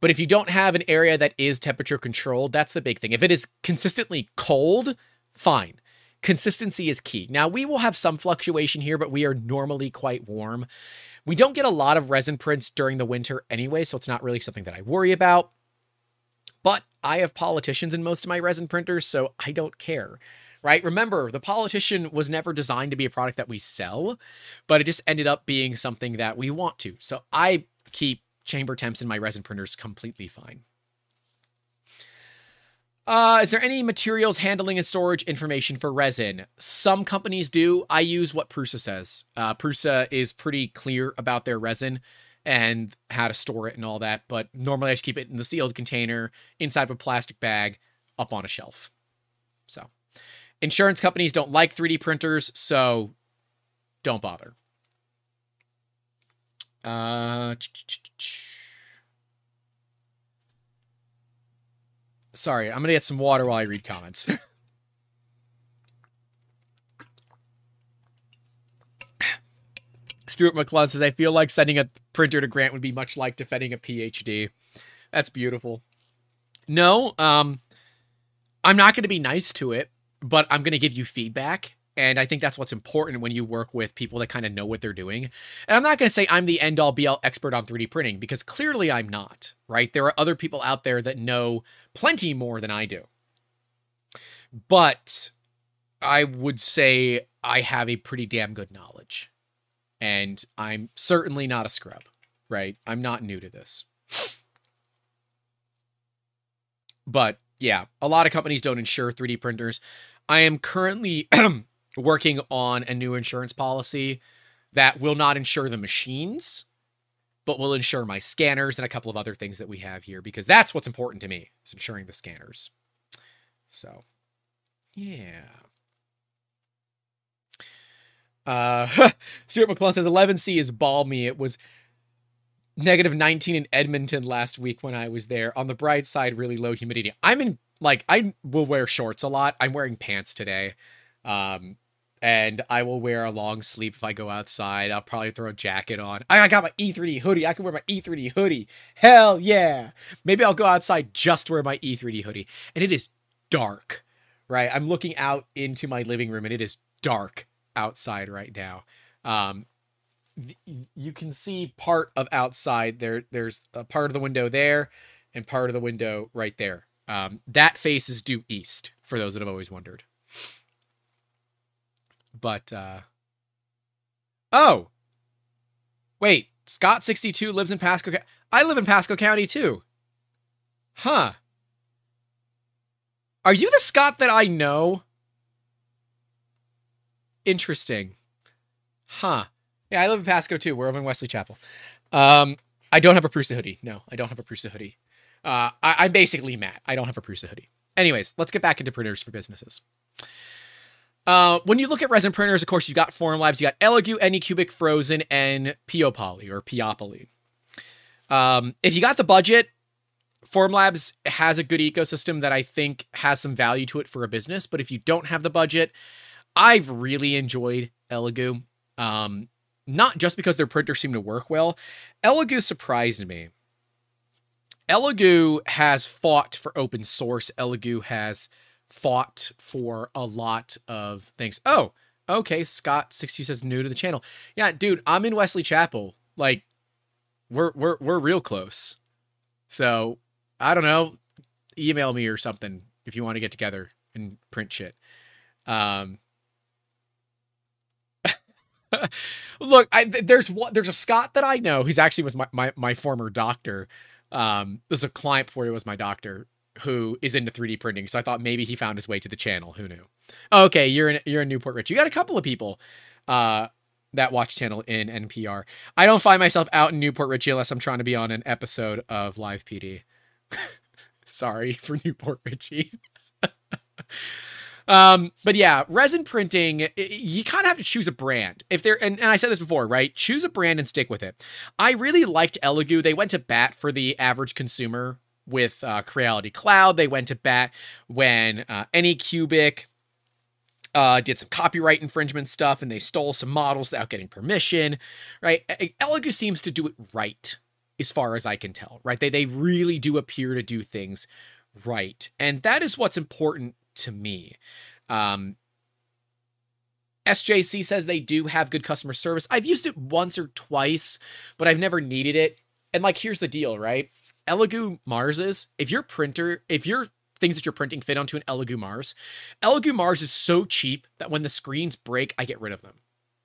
But if you don't have an area that is temperature controlled, that's the big thing. If it is consistently cold, fine. Consistency is key. Now, we will have some fluctuation here, but we are normally quite warm. We don't get a lot of resin prints during the winter anyway, so it's not really something that I worry about. But I have politicians in most of my resin printers, so I don't care. Right? Remember, the politician was never designed to be a product that we sell, but it just ended up being something that we want to. So I keep chamber temps in my resin printers completely fine. Uh, is there any materials handling and storage information for resin? Some companies do. I use what Prusa says. Uh, Prusa is pretty clear about their resin and how to store it and all that. But normally I just keep it in the sealed container inside of a plastic bag up on a shelf. So, insurance companies don't like 3D printers, so don't bother. Uh, Sorry, I'm gonna get some water while I read comments. Stuart McClellan says, I feel like sending a printer to Grant would be much like defending a PhD. That's beautiful. No, um, I'm not going to be nice to it, but I'm going to give you feedback. And I think that's what's important when you work with people that kind of know what they're doing. And I'm not going to say I'm the end all be all expert on 3D printing because clearly I'm not, right? There are other people out there that know plenty more than I do. But I would say I have a pretty damn good knowledge. And I'm certainly not a scrub, right? I'm not new to this. But yeah, a lot of companies don't insure 3D printers. I am currently working on a new insurance policy that will not insure the machines, but will insure my scanners and a couple of other things that we have here because that's what's important to me is insuring the scanners. So, yeah. Uh, Stuart McClellan says 11C is balmy. It was negative 19 in Edmonton last week when I was there. On the bright side, really low humidity. I'm in like I will wear shorts a lot. I'm wearing pants today. Um, and I will wear a long sleeve if I go outside. I'll probably throw a jacket on. I got my E3D hoodie. I can wear my E3D hoodie. Hell yeah. Maybe I'll go outside just wear my E3D hoodie. And it is dark, right? I'm looking out into my living room and it is dark outside right now. Um, you can see part of outside there. There's a part of the window there and part of the window right there. Um, that face is due east for those that have always wondered. But uh Oh. Wait, Scott 62 lives in Pasco. I live in Pasco County too. Huh. Are you the Scott that I know? Interesting. Huh. Yeah, I live in Pasco too. We're over in Wesley Chapel. Um, I don't have a Prusa hoodie. No, I don't have a Prusa hoodie. Uh, I, am basically Matt. I don't have a Prusa hoodie. Anyways, let's get back into printers for businesses. Uh, when you look at resin printers, of course, you've got Formlabs, you got Elegoo, Anycubic, Phrozen, and Peopoly or Peopoly. Um, if you got the budget, Formlabs has a good ecosystem that I think has some value to it for a business. But if you don't have the budget, I've really enjoyed Elegoo. Um, not just because their printers seem to work well. Elegoo surprised me. Elegoo has fought for open source. Elegoo has fought for a lot of things. Oh, okay. Scott sixty says new to the channel. Yeah, dude, I'm in Wesley Chapel. Like, we're we're we're real close. So I don't know. Email me or something if you want to get together and print shit. Um. Look, I, there's one, there's a Scott that I know. He's actually was my, my, my former doctor. Um, this is a client before he was my doctor who is into 3D printing. So I thought maybe he found his way to the channel. Who knew? Okay, you're in you're in New Port Richey. You got a couple of people uh, that watch channel in NPR. I don't find myself out in New Port Richey unless I'm trying to be on an episode of Live PD. Sorry for New Port Richey. Um, but yeah, resin printing, you kind of have to choose a brand. If they're, and, and I said this before, right? Choose a brand and stick with it. I really liked Elegoo. They went to bat for the average consumer with uh, Creality Cloud. They went to bat when uh, Anycubic uh, did some copyright infringement stuff and they stole some models without getting permission, right? Elegoo seems to do it right, as far as I can tell, right? They, they really do appear to do things right. And that is what's important to me. Um, SJC says they do have good customer service. I've used it once or twice, but I've never needed it. And like, here's the deal, right? Elegoo Marses, if your printer, if your things that you're printing fit onto an Elegoo Mars, Elegoo Mars is so cheap that when the screens break, I get rid of them.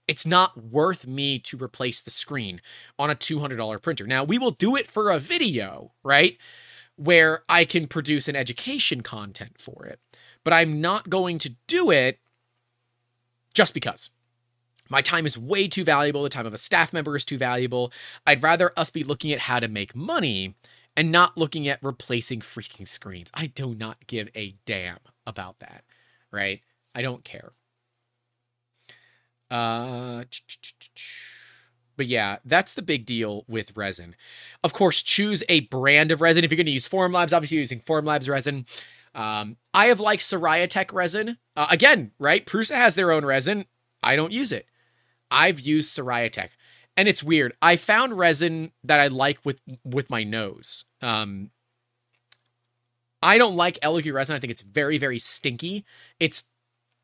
It's not worth me to replace the screen on a $200 printer. Now, we will do it for a video, right? Where I can produce an education content for it. But I'm not going to do it just because. My time is way too valuable. The time of a staff member is too valuable. I'd rather us be looking at how to make money and not looking at replacing freaking screens. I do not give a damn about that, right? I don't care. Uh, but yeah, that's the big deal with resin. Of course, choose a brand of resin. If you're going to use Formlabs, obviously using Formlabs resin. Um, I have liked Tech resin. Uh, again, right? Prusa has their own resin. I don't use it. I've used Tech and it's weird. I found resin that I like with with my nose. Um, I don't like Elegoo resin. I think it's very very stinky. It's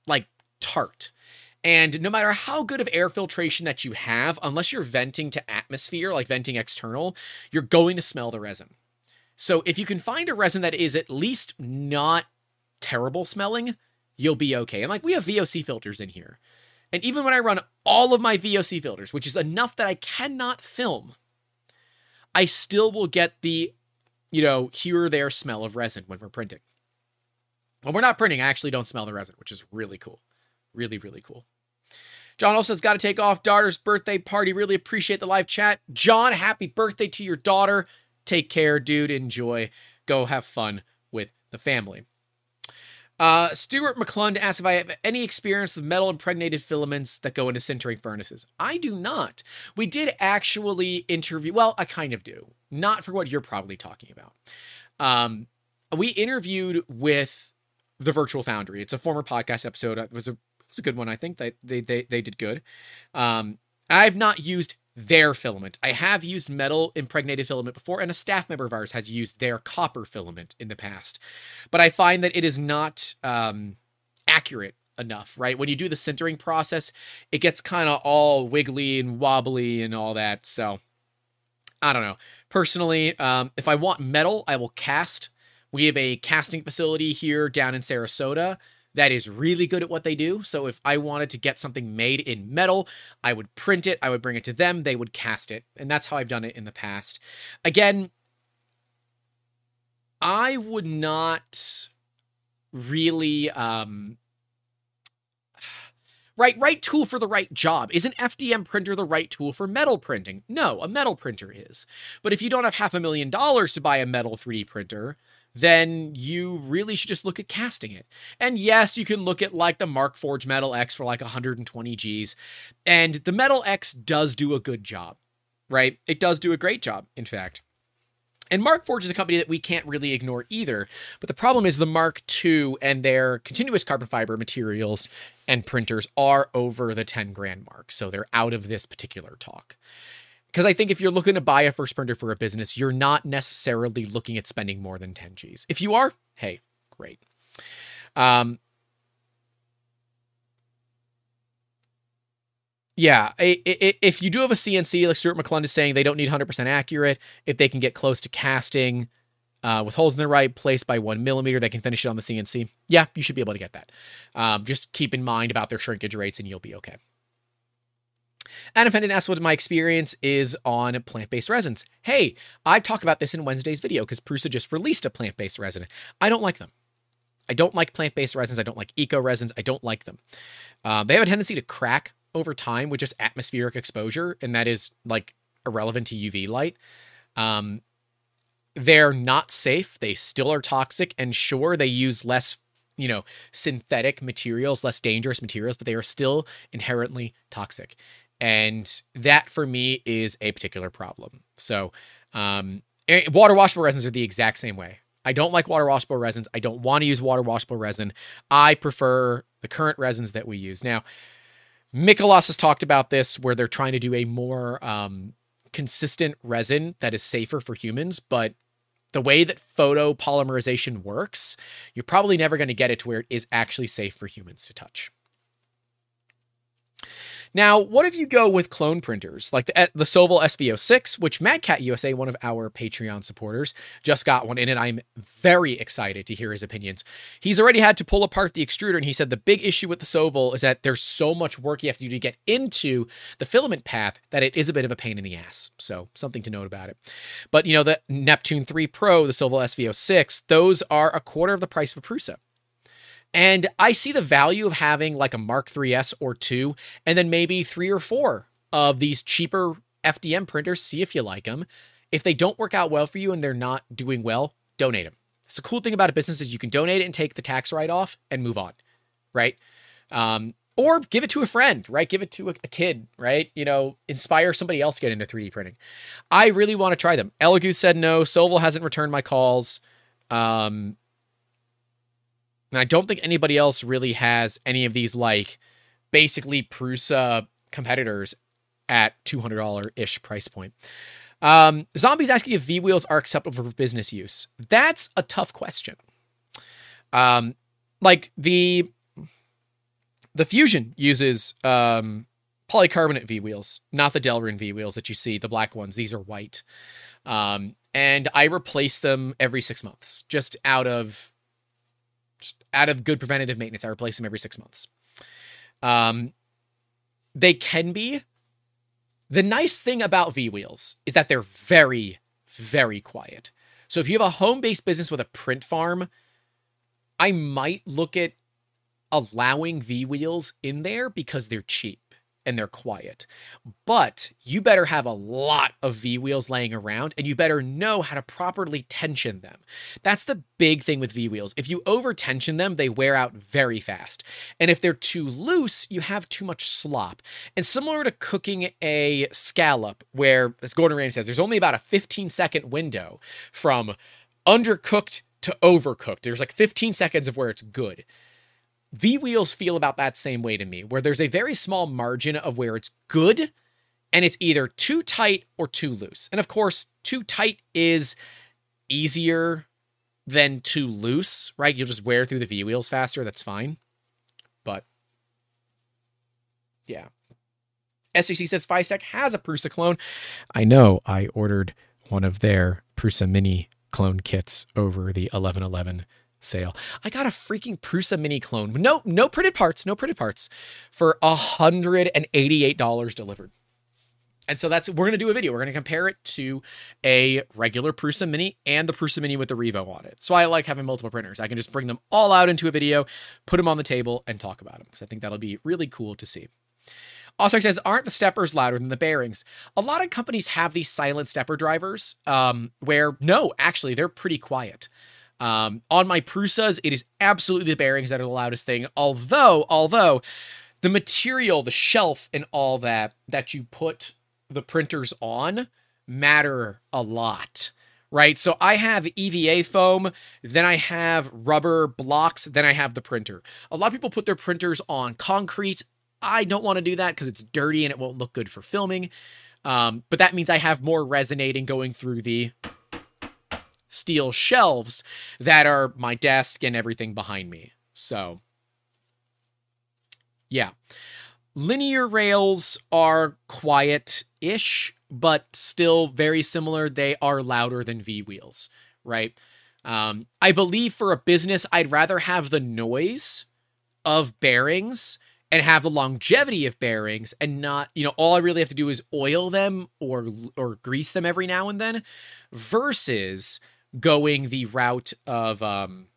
like tart. And no matter how good of air filtration that you have, unless you're venting to atmosphere, like venting external, you're going to smell the resin. So if you can find a resin that is at least not terrible smelling, you'll be okay. And like we have VOC filters in here. And even when I run all of my VOC filters, which is enough that I cannot film, I still will get the, you know, here or there smell of resin when we're printing. When we're not printing, I actually don't smell the resin, which is really cool. Really, really cool. John also has got to take off. Daughter's birthday party. Really appreciate the live chat. John, happy birthday to your daughter. Take care, dude. Enjoy. Go have fun with the family. Uh, Stuart McClellan asks if I have any experience with metal impregnated filaments that go into sintering furnaces. I do not. We did actually interview, well, I kind of do. Not for what you're probably talking about. Um, we interviewed with the Virtual Foundry. It's a former podcast episode. It was a, it was a good one, I think. They, they, they, they did good. Um, I've not used their filament. I have used metal impregnated filament before, and a staff member of ours has used their copper filament in the past. But I find that it is not um, accurate enough, right? When you do the sintering process, it gets kind of all wiggly and wobbly and all that. So I don't know. Personally, um, if I want metal, I will cast. We have a casting facility here down in Sarasota that is really good at what they do. So if I wanted to get something made in metal, I would print it, I would bring it to them, they would cast it. And that's how I've done it in the past. Again, I would not really um right right tool for the right job is an fdm printer the right tool for metal printing no a metal printer is but if you don't have half a million dollars to buy a metal 3d printer then you really should just look at casting it. And yes, you can look at like the Markforged Metal X for like 120 Gs. And the Metal X does do a good job, right? It does do a great job, in fact. And Markforged is a company that we can't really ignore either. But the problem is the Mark II and their continuous carbon fiber materials and printers are over the 10 grand mark. So they're out of this particular talk because I think if you're looking to buy a first printer for a business, you're not necessarily looking at spending more than 10 G's. If you are, hey, great. Um, yeah, if you do have a CNC, like Stuart McClellan is saying, they don't need 100% accurate. If they can get close to casting uh, with holes in the right place by one millimeter, they can finish it on the CNC. Yeah, you should be able to get that. Um, just keep in mind about their shrinkage rates and you'll be okay. Adam Fenton asks what my experience is on plant-based resins. Hey, I talk about this in Wednesday's video because Prusa just released a plant-based resin. I don't like them. I don't like plant-based resins. I don't like eco resins. I don't like them. Uh, they have a tendency to crack over time with just atmospheric exposure, and that is like irrelevant to UV light. Um, they're not safe. They still are toxic, and sure, they use less you know, synthetic materials, less dangerous materials, but they are still inherently toxic. And that for me is a particular problem. So, um, water washable resins are the exact same way. I don't like water washable resins. I don't want to use water washable resin. I prefer the current resins that we use. Now, Mikolas has talked about this where they're trying to do a more um, consistent resin that is safer for humans, but the way that photopolymerization works, you're probably never going to get it to where it is actually safe for humans to touch. Now, what if you go with clone printers like the, eh, the Sovol SV06, which MadCat USA, one of our Patreon supporters, just got one in, and I'm very excited to hear his opinions. He's already had to pull apart the extruder, and he said the big issue with the Sovol is that there's so much work you have to do to get into the filament path that it is a bit of a pain in the ass. So, something to note about it. But, you know, the Neptune 3 Pro, the Sovol SV06, those are a quarter of the price of a Prusa. And I see the value of having like a Mark 3S or 2 and then maybe 3 or 4 of these cheaper FDM printers, see if you like them. If they don't work out well for you and they're not doing well, donate them. It's a cool thing about a business is you can donate it and take the tax write off and move on, right? Um, or give it to a friend, right? Give it to a, a, kid, right? You know, inspire somebody else to get into 3D printing. I really want to try them. Elegoo said no. Sovol hasn't returned my calls. Um, and I don't think anybody else really has any of these like basically Prusa competitors at $200 ish price point. Um, Zombies asking if V wheels are acceptable for business use. That's a tough question. Um, like the the Fusion uses um, polycarbonate V wheels, not the Delrin V wheels that you see, the black ones. These are white. Um, and I replace them every six months, just out of out of good preventative maintenance. I replace them every six months. Um, they can be. The nice thing about V Wheels is that they're very, very quiet. So if you have a home based business with a print farm, I might look at allowing V Wheels in there because they're cheap and they're quiet. But you better have a lot of V wheels laying around and you better know how to properly tension them. That's the big thing with V wheels. If you over tension them, they wear out very fast. And if they're too loose, you have too much slop. And similar to cooking a scallop, where, as Gordon Ramsay says, there's only about a 15 second window from undercooked to overcooked. There's like 15 seconds of where it's good. V wheels feel about that same way to me, where there's a very small margin of where it's good and it's either too tight or too loose. And of course, too tight is easier than too loose, right? You'll just wear through the V wheels faster. That's fine. But yeah. SGC says Fysetc has a Prusa clone. I know I ordered one of their Prusa mini clone kits over the 1111 sale. I got a freaking Prusa mini clone. No, no printed parts, no printed parts for $188 delivered. And so that's we're gonna do a video. We're gonna compare it to a regular Prusa Mini and the Prusa Mini with the Revo on it. So I like having multiple printers. I can just bring them all out into a video, put them on the table, and talk about them because I think that'll be really cool to see. Also says, aren't the steppers louder than the bearings? A lot of companies have these silent stepper drivers, um, where no, actually they're pretty quiet. Um, on my Prusas, it is absolutely the bearings that are the loudest thing. Although, although the material, the shelf, and all that that you put the printers on matter a lot right? So I have EVA foam, then I have rubber blocks, then I have the printer. A lot of people put their printers on concrete. I don't want to do that because it's dirty and it won't look good for filming. Um, but that means I have more resonating going through the steel shelves that are my desk and everything behind me. So, yeah. Linear rails are quiet ish, but still very similar. They are louder than V wheels, right? Um, I believe for a business, I'd rather have the noise of bearings and have the longevity of bearings and not you know all i really have to do is oil them or or grease them every now and then versus going the route of um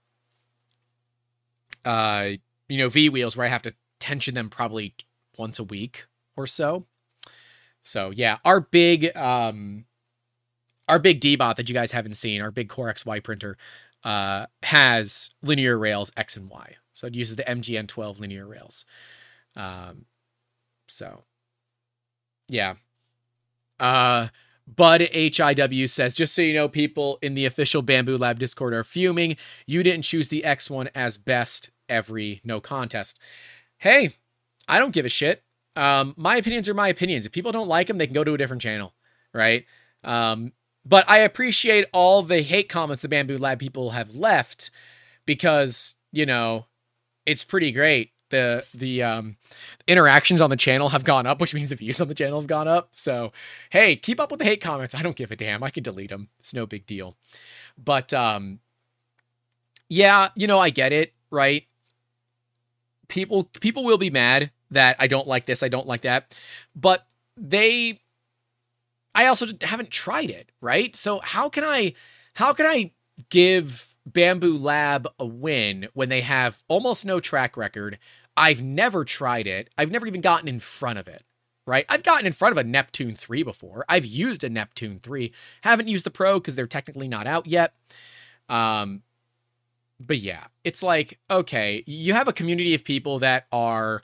uh you know V wheels where I have to tension them probably once a week or so. So yeah, our big um our big D-bot that you guys haven't seen, our big Core XY printer, uh, has linear rails X and Y. So it uses the MGN12 linear rails. Um, so, yeah. Uh, Bud HIW says, just so you know, people in the official Bambu Lab Discord are fuming. You didn't choose the X1 as best every no contest. Hey, I don't give a shit. Um, my opinions are my opinions. If people don't like them, they can go to a different channel, right? Um, but I appreciate all the hate comments the Bambu Lab people have left because, you know, it's pretty great. The the um, interactions on the channel have gone up, which means the views on the channel have gone up. So, hey, keep up with the hate comments. I don't give a damn. I can delete them. It's no big deal. But um, yeah, you know, I get it, right? People people will be mad that I don't like this, I don't like that. But they I also haven't tried it, right? So how can I how can I give Bambu Lab a win when they have almost no track record? I've never tried it. I've never even gotten in front of it, right? I've gotten in front of a Neptune 3 before. I've used a Neptune 3. Haven't used the Pro because they're technically not out yet. Um but yeah, it's like okay, you have a community of people that are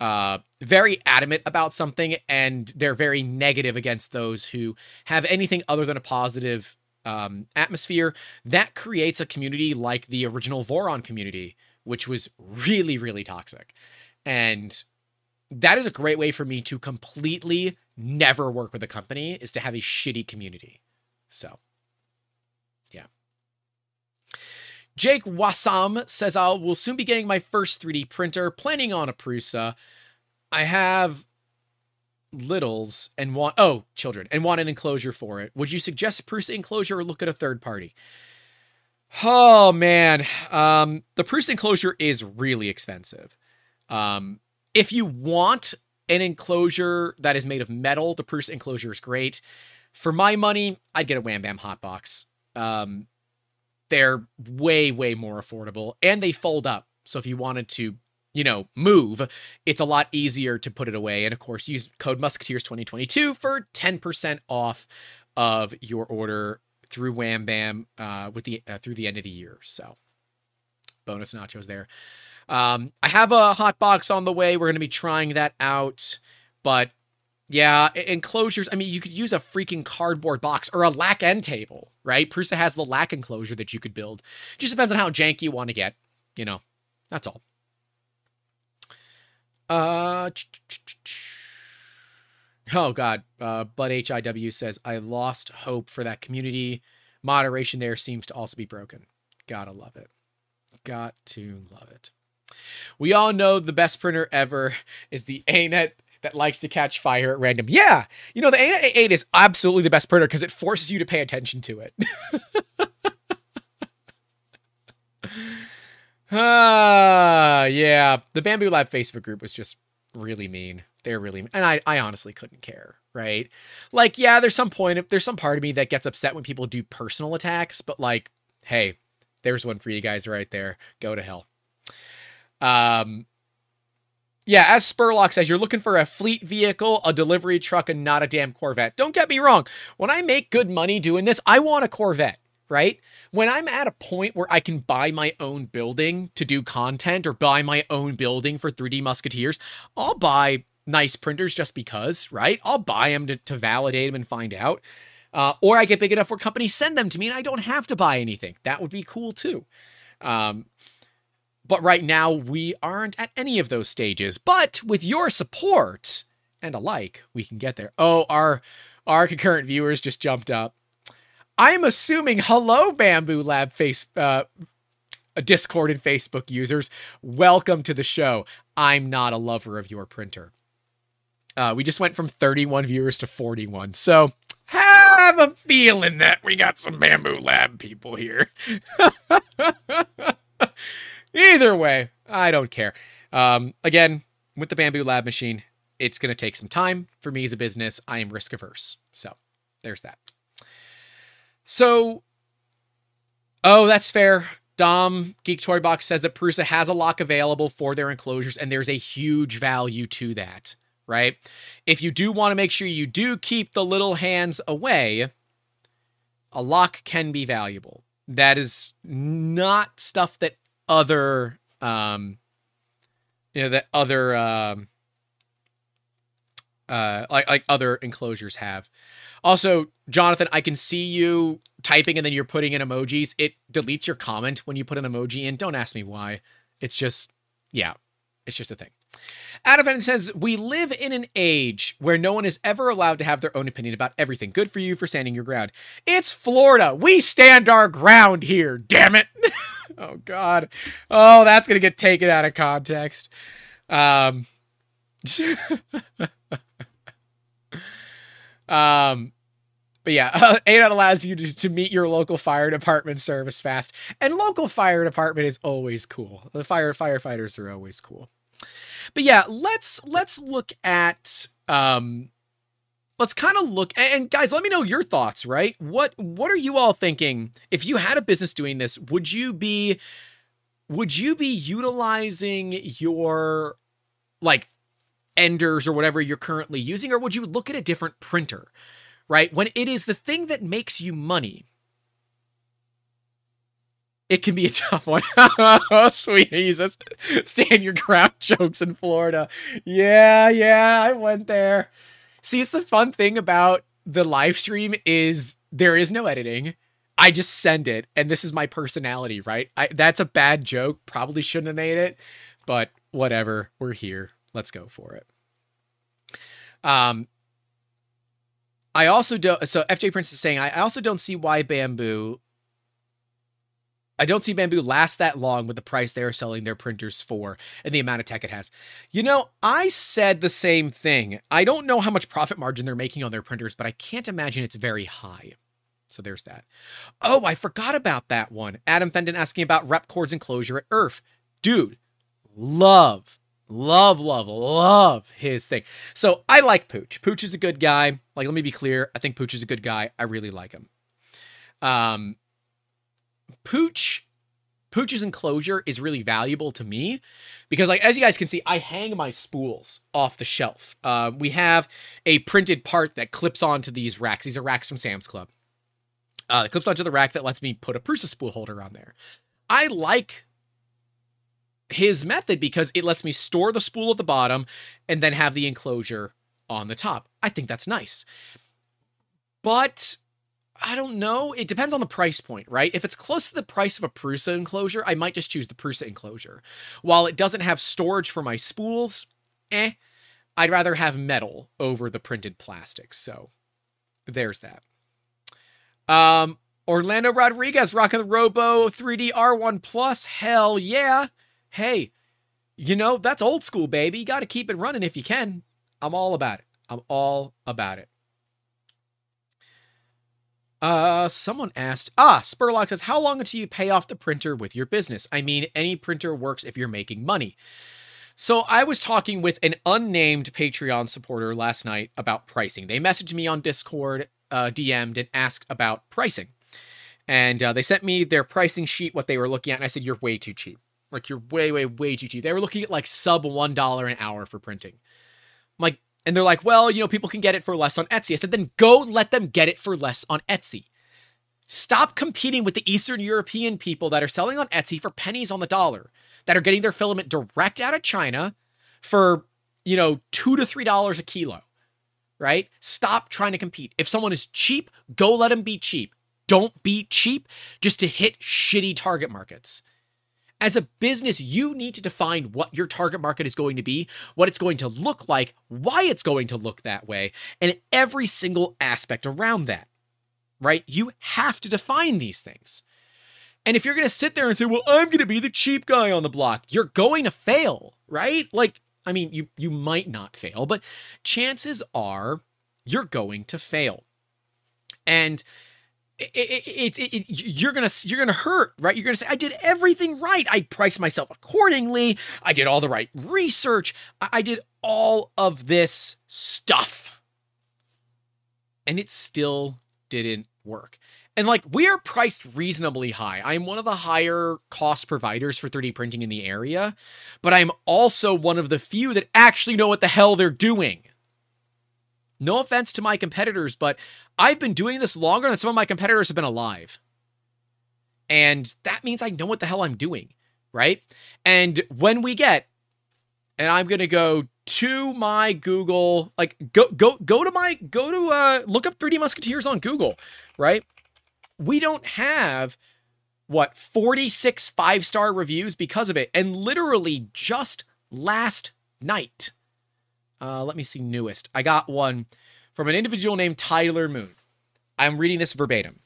uh, very adamant about something and they're very negative against those who have anything other than a positive um, atmosphere. That creates a community like the original Voron community, which was really, really toxic. And that is a great way for me to completely never work with a company is to have a shitty community. So, yeah. Jake Wasam says I will soon be getting my first 3D printer, planning on a Prusa. I have littles and want oh children and want an enclosure for it. Would you suggest Prusa enclosure or look at a third party? Oh man, um, the Prusa enclosure is really expensive. Um, if you want an enclosure that is made of metal, the Prusa enclosure is great. For my money, I'd get a Wham Bam Hotbox. Um, they're way, way more affordable and they fold up. So if you wanted to, you know, move, it's a lot easier to put it away. And of course, use code Musketeers 2022 for 10% off of your order through Wham Bam uh, with the uh, through the end of the year. So bonus nachos there. Um, I have a hot box on the way. We're going to be trying that out, but yeah, enclosures. I mean, you could use a freaking cardboard box or a lack end table, right? Prusa has the lack enclosure that you could build. Just depends on how janky you want to get. You know, that's all. Uh, oh god. Uh, Bud HIW says I lost hope for that community. Moderation there seems to also be broken. Gotta love it. Got to love it. We all know the best printer ever is the ANET that likes to catch fire at random. Yeah, you know the ANET 8 is absolutely the best printer because it forces you to pay attention to it. Ah, uh, yeah. The Bambu Lab Facebook group was just really mean. They're really, and I, I honestly couldn't care, right? Like, yeah, there's some point, there's some part of me that gets upset when people do personal attacks, but like, hey, there's one for you guys right there. Go to hell. Um, yeah, as Spurlock says, you're looking for a fleet vehicle, a delivery truck, and not a damn Corvette. Don't get me wrong. When I make good money doing this, I want a Corvette, right? When I'm at a point where I can buy my own building to do content or buy my own building for 3D Musketeers, I'll buy nice printers just because, right? I'll buy them to, to validate them and find out. Uh, or I get big enough where companies send them to me and I don't have to buy anything. That would be cool too. Um, but right now, we aren't at any of those stages. But with your support and a like, we can get there. Oh, our our concurrent viewers just jumped up. I'm assuming hello Bambu Lab face uh, Discord and Facebook users. Welcome to the show. I'm not a lover of your printer. Uh, we just went from 31 viewers to 41. So have a feeling that we got some Bambu Lab people here. Either way, I don't care. Um, again, with the Bambu Lab machine, it's going to take some time. For me as a business, I am risk averse. So there's that. So, oh, that's fair. Dom Geek Toy Box says that Prusa has a lock available for their enclosures, and there's a huge value to that, right? If you do want to make sure you do keep the little hands away, A lock can be valuable. That is not stuff that other um you know that other um uh like like other enclosures have. Also, Jonathan, I can see you typing and then you're putting in emojis. It deletes your comment when you put an emoji in. Don't ask me why. It's just yeah, it's just a thing. Adam says, We live in an age where no one is ever allowed to have their own opinion about everything. Good for you for standing your ground. It's Florida. We stand our ground here, damn it. oh, God. Oh, that's going to get taken out of context. Um, um, but yeah, uh, ADOT allows you to, to meet your local fire department service fast. And local fire department is always cool. The fire firefighters are always cool. But yeah, let's let's look at um let's kind of look and guys, let me know your thoughts, right? What what are you all thinking if you had a business doing this? Would you be would you be utilizing your like enders or whatever you're currently using or would you look at a different printer? Right? When it is the thing that makes you money, it can be a tough one. oh, sweet Jesus. Stand your ground jokes in Florida. Yeah, yeah, I went there. See, it's the fun thing about the live stream is there is no editing. I just send it, and this is my personality, right? I, that's a bad joke. Probably shouldn't have made it, but whatever. We're here. Let's go for it. Um, I also don't. So FJ Prince is saying I also don't see why Bambu I don't see Bambu last that long with the price they are selling their printers for and the amount of tech it has. You know, I said the same thing. I don't know how much profit margin they're making on their printers, but I can't imagine it's very high. So there's that. Oh, I forgot about that one. Adam Fenton asking about Repcord's enclosure at Earth. Dude, love, love, love, love his thing. So I like Pooch. Pooch is a good guy. Like, let me be clear. I think Pooch is a good guy. I really like him. Um, Pooch Pooch's enclosure is really valuable to me because, like, as you guys can see, I hang my spools off the shelf. Uh, we have a printed part that clips onto these racks. These are racks from Sam's Club. Uh, it clips onto the rack that lets me put a Prusa spool holder on there. I like his method because it lets me store the spool at the bottom and then have the enclosure on the top. I think that's nice. But I don't know. It depends on the price point, right? If it's close to the price of a Prusa enclosure, I might just choose the Prusa enclosure. While it doesn't have storage for my spools, eh, I'd rather have metal over the printed plastic. So there's that. Um, Orlando Rodriguez rocking the Robo 3D R1 Plus. Hell yeah. Hey, you know, that's old school, baby. You got to keep it running if you can. I'm all about it. I'm all about it. Uh, someone asked, ah, Spurlock says, how long until you pay off the printer with your business? I mean, any printer works if you're making money. So I was talking with an unnamed Patreon supporter last night about pricing. They messaged me on Discord, uh, DM'd, and asked about pricing. And uh, they sent me their pricing sheet, what they were looking at, and I said, you're way too cheap. Like, you're way, way, way too cheap. They were looking at like sub $1 an hour for printing. I'm like, and they're like, well, you know, people can get it for less on Etsy. I said, then go let them get it for less on Etsy. Stop competing with the Eastern European people that are selling on Etsy for pennies on the dollar, that are getting their filament direct out of China for, you know, two to three dollars a kilo. Right? Stop trying to compete. If someone is cheap, go let them be cheap. Don't be cheap just to hit shitty target markets. As a business, you need to define what your target market is going to be, what it's going to look like, why it's going to look that way, and every single aspect around that. Right? You have to define these things. And if you're going to sit there and say, "Well, I'm going to be the cheap guy on the block," you're going to fail, right? Like, I mean, you you might not fail, but chances are you're going to fail. And it, it, it, you're gonna you're gonna hurt right? You're gonna say i did everything right. I priced myself accordingly. I did all the right research. I, I did all of this stuff. And it still didn't work. And like we are priced reasonably high. I'm one of the higher cost providers for 3d printing in the area but i'm also one of the few that actually know what the hell they're doing No offense to my competitors, but I've been doing this longer than some of my competitors have been alive. And that means I know what the hell I'm doing, right? And when we get, and I'm going to go to my Google, like go go go to my go to uh look up 3D Musketeers on Google, right? We don't have what 46 five-star reviews because of it. And literally just last night. Uh let me see newest. I got one from an individual named Tyler Moon. I'm reading this verbatim.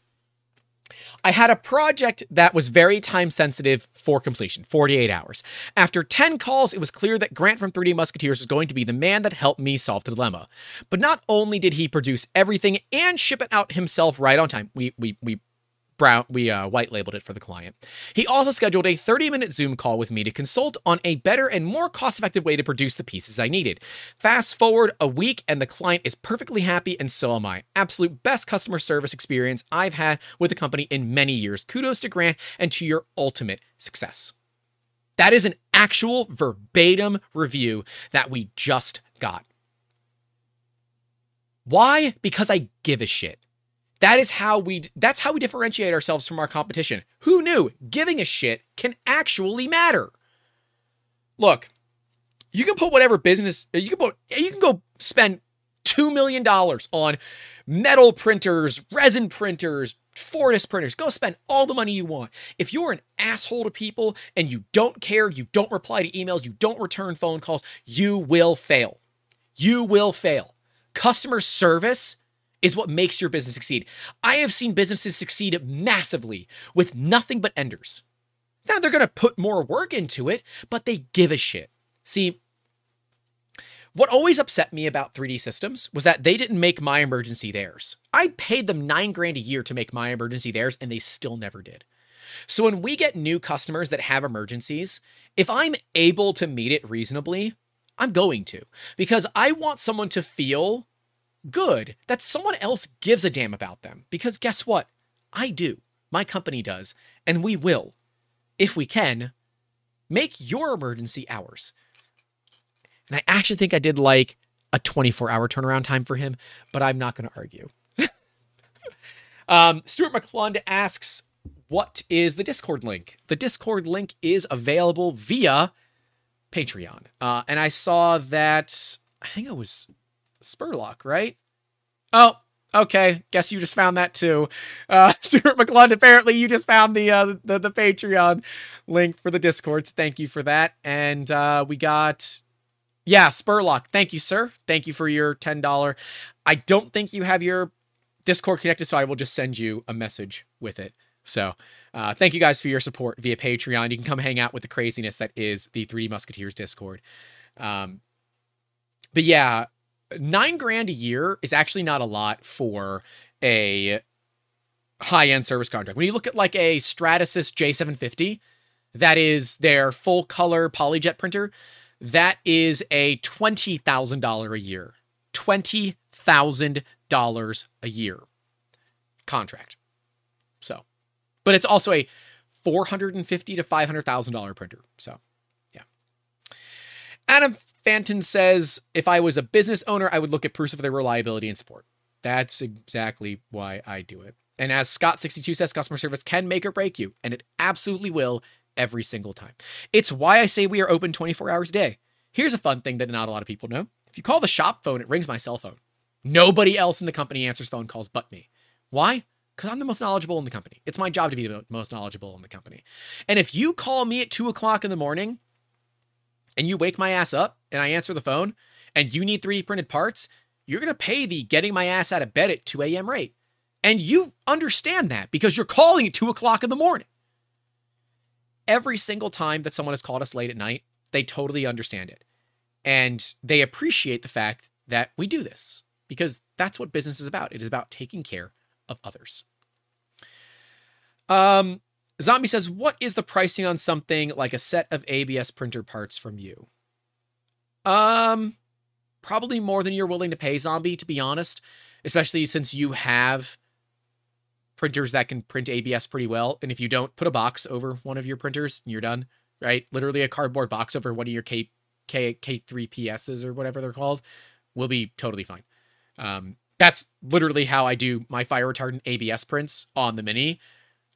I had a project that was very time sensitive for completion 48 hours. After 10 calls, it was clear that Grant from 3D Musketeers was going to be the man that helped me solve the dilemma. But not only did he produce everything and ship it out himself right on time, we, we, we brown we uh, white labeled it for the client. He also scheduled a 30 minute Zoom call with me to consult on a better and more cost effective way to produce the pieces I needed. Fast forward a week and the client is perfectly happy and so am I. Absolute best customer service experience I've had with the company in many years. Kudos to Grant and to your ultimate success. That is an actual verbatim review that we just got. Why? Because I give a shit. That is how we that's how we differentiate ourselves from our competition. Who knew giving a shit can actually matter? Look, you can put whatever business uh, you can put uh, you can go spend 2 million dollars on metal printers, resin printers, Fortus printers. Go spend all the money you want. If you're an asshole to people and you don't care, you don't reply to emails, you don't return phone calls, you will fail. You will fail. Customer service is what makes your business succeed. I have seen businesses succeed massively with nothing but enders. Now they're going to put more work into it, but they give a shit. See, what always upset me about 3D systems was that they didn't make my emergency theirs. I paid them nine grand a year to make my emergency theirs, and they still never did. So when we get new customers that have emergencies, if I'm able to meet it reasonably, I'm going to because I want someone to feel good that someone else gives a damn about them. Because guess what? I do. My company does. And we will, if we can, make your emergency ours. And I actually think I did like a 24 hour turnaround time for him, but I'm not going to argue. um, Stuart McClellan asks, What is the Discord link? The Discord link is available via Patreon. Uh, and I saw that, I think it was Spurlock, right? Oh, okay. Guess you just found that too. Uh, Stuart McClellan, apparently you just found the, uh, the, the Patreon link for the Discords. Thank you for that. And uh, we got, yeah, Spurlock. Thank you, sir. Thank you for your $10. I don't think you have your Discord connected, so I will just send you a message with it. So, uh, thank you guys for your support via Patreon. You can come hang out with the craziness that is the 3D Musketeers Discord. Um, but yeah, nine grand a year is actually not a lot for a high end service contract. When you look at like a Stratasys J750, that is their full color polyjet printer, that is a $20,000 a year. $20,000 a year contract. So, but it's also a 450 to $500,000 printer. So, yeah. Adam Fenton says, if I was a business owner, I would look at proofs of their reliability and support. That's exactly why I do it. And as Scott62 says, customer service can make or break you, and it absolutely will every single time. It's why I say we are open 24 hours a day. Here's a fun thing that not a lot of people know. If you call the shop phone, it rings my cell phone. Nobody else in the company answers phone calls but me. Why? Because I'm the most knowledgeable in the company. It's my job to be the most knowledgeable in the company. And if you call me at two o'clock in the morning and you wake my ass up and I answer the phone and you need 3D printed parts, you're going to pay the getting my ass out of bed at 2 a.m. rate. And you understand that because you're calling at 2 o'clock in the morning. Every single time that someone has called us late at night, they totally understand it. And they appreciate the fact that we do this because that's what business is about. It is about taking care of others. Um, Zombie says, What is the pricing on something like a set of ABS printer parts from you? Um, probably more than you're willing to pay, Zombie, to be honest, especially since you have printers that can print ABS pretty well. And if you don't, put a box over one of your printers and you're done, right? Literally a cardboard box over one of your K, K, K3PSs or whatever they're called will be totally fine. Um, that's literally how I do my fire retardant ABS prints on the Mini.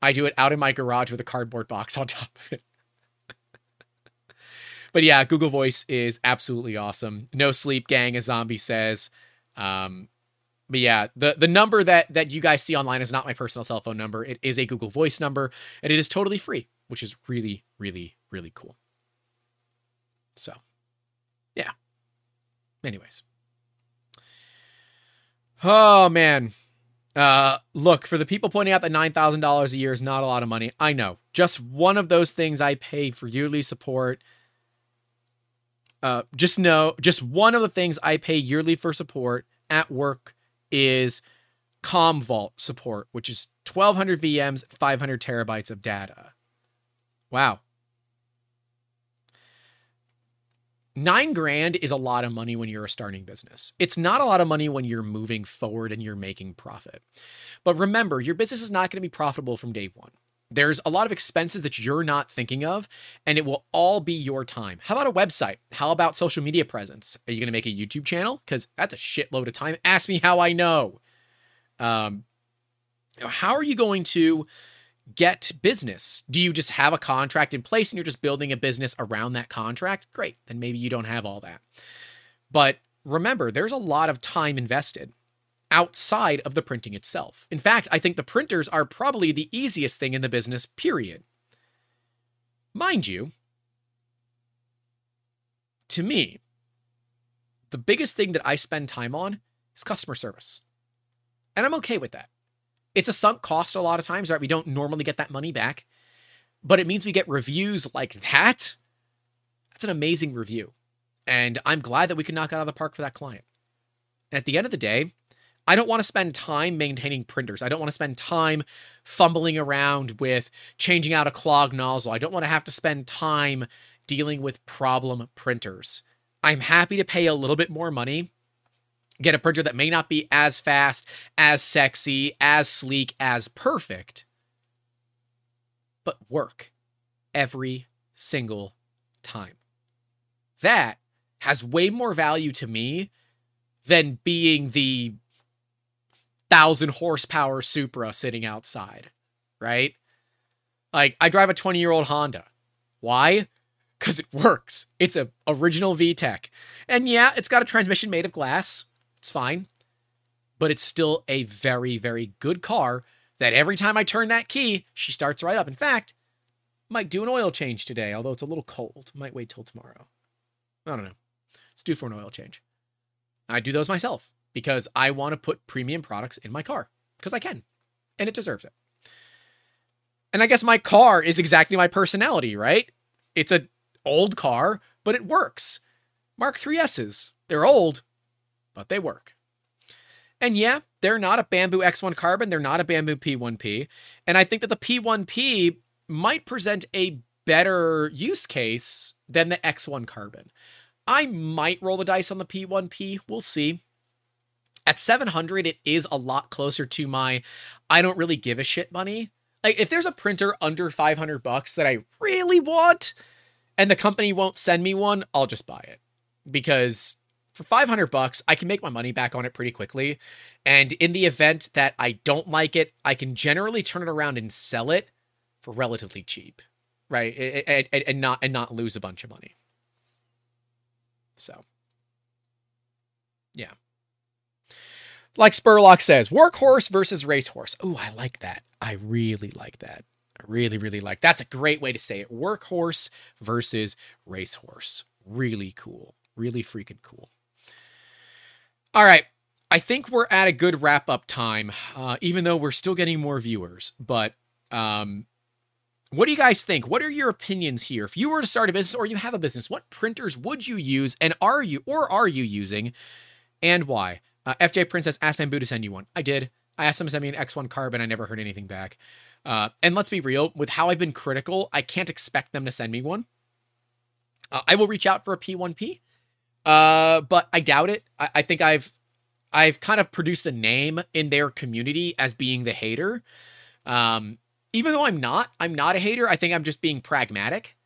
I do it out in my garage with a cardboard box on top of it. but yeah, Google Voice is absolutely awesome. No sleep, gang, as Zombie says. Um, but yeah, the the number that that you guys see online is not my personal cell phone number. It is a Google Voice number, and it is totally free, which is really, really, really cool. So, yeah. Anyways. Oh man. Uh look, for the people pointing out that $9,000 a year is not a lot of money. I know. Just one of those things I pay for yearly support. Uh just know, just one of the things I pay yearly for support at work is Commvault support, which is 1200 VMs, 500 terabytes of data. Wow. Nine grand is a lot of money when you're a starting business. It's not a lot of money when you're moving forward and you're making profit. But remember, your business is not going to be profitable from day one. There's a lot of expenses that you're not thinking of, and it will all be your time. How about a website? How about social media presence? Are you going to make a YouTube channel? Because that's a shitload of time. Ask me how I know. Um, how are you going to get business? Do you just have a contract in place and you're just building a business around that contract? Great. Then maybe you don't have all that. But remember, there's a lot of time invested outside of the printing itself. In fact, I think the printers are probably the easiest thing in the business, period. Mind you, to me, the biggest thing that I spend time on is customer service. And I'm okay with that. It's a sunk cost a lot of times, right? We don't normally get that money back, but it means we get reviews like that. That's an amazing review. And I'm glad that we could knock it out of the park for that client. At the end of the day, I don't want to spend time maintaining printers. I don't want to spend time fumbling around with changing out a clog nozzle. I don't want to have to spend time dealing with problem printers. I'm happy to pay a little bit more money get a printer that may not be as fast, as sexy, as sleek, as perfect, but work every single time. That has way more value to me than being the thousand horsepower Supra sitting outside, right? Like I drive a 20 year old Honda. Why? Because it works. It's a original VTEC. And yeah, it's got a transmission made of glass. It's fine. But it's still a very, very good car that every time I turn that key, she starts right up. In fact, might do an oil change today, although it's a little cold. Might wait till tomorrow. I don't know. It's due for an oil change. I do those myself because I want to put premium products in my car because I can and it deserves it. And I guess my car is exactly my personality, right? It's a old car, but it works. Mark 3S's. They're old, but they work. And yeah, they're not a Bambu X1 carbon, they're not a Bambu P1P. And I think that the P1P might present a better use case than the X1 carbon. I might roll the dice on the P1P, we'll see. At 700, it is a lot closer to my I don't really give a shit money. Like if there's a printer under 500 bucks that I really want and the company won't send me one, I'll just buy it. Because for 500 bucks, I can make my money back on it pretty quickly. And in the event that I don't like it, I can generally turn it around and sell it for relatively cheap, right? And, and, and not and not lose a bunch of money. So, yeah. Like Spurlock says, workhorse versus racehorse. Oh, I like that. I really like that. I really, really like. That's a great way to say it. Workhorse versus racehorse. Really cool. Really freaking cool. All right. I think we're at a good wrap up time, uh, even though we're still getting more viewers. But um, what do you guys think? What are your opinions here? If you were to start a business or you have a business, what printers would you use and are you or are you using and why? Uh, FJ Princess asked Bambu to send you one. I did. I asked them to send me an X1 carbon. I never heard anything back. Uh, and let's be real, with how I've been critical, I can't expect them to send me one. Uh, I will reach out for a P1P. Uh, but I doubt it. I, I think I've I've kind of produced a name in their community as being the hater. Um, even though I'm not, I'm not a hater. I think I'm just being pragmatic.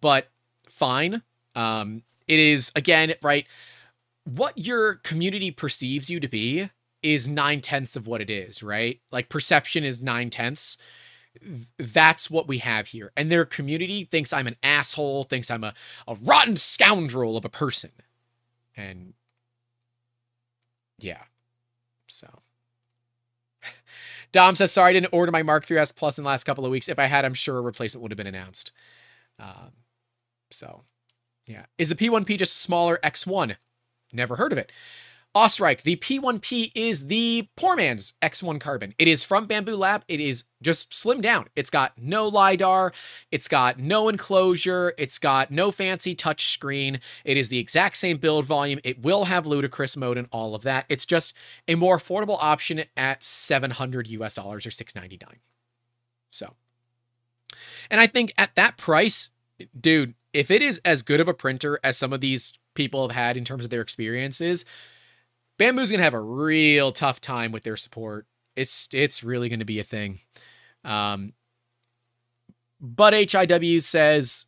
But fine. Um, it is again right. what your community perceives you to be is nine tenths of what it is, right? Like perception is nine tenths. That's what we have here. And their community thinks I'm an asshole, thinks I'm a, a rotten scoundrel of a person. And yeah. So Dom says, sorry, I didn't order my Mark 3S Plus in the last couple of weeks. If I had, I'm sure a replacement would have been announced. Um, so, yeah. Is the P1P just a smaller X1? Never heard of it. Ostrike, the P1P is the poor man's X1 carbon. It is from Bambu Lab. It is just slimmed down. It's got no LiDAR. It's got no enclosure. It's got no fancy touch screen. It is the exact same build volume. It will have ludicrous mode and all of that. It's just a more affordable option at 700 US dollars or 699. So, and I think at that price, dude, if it is as good of a printer as some of these people have had in terms of their experiences, Bambu's gonna have a real tough time with their support. It's it's really gonna be a thing. Um, but HIW says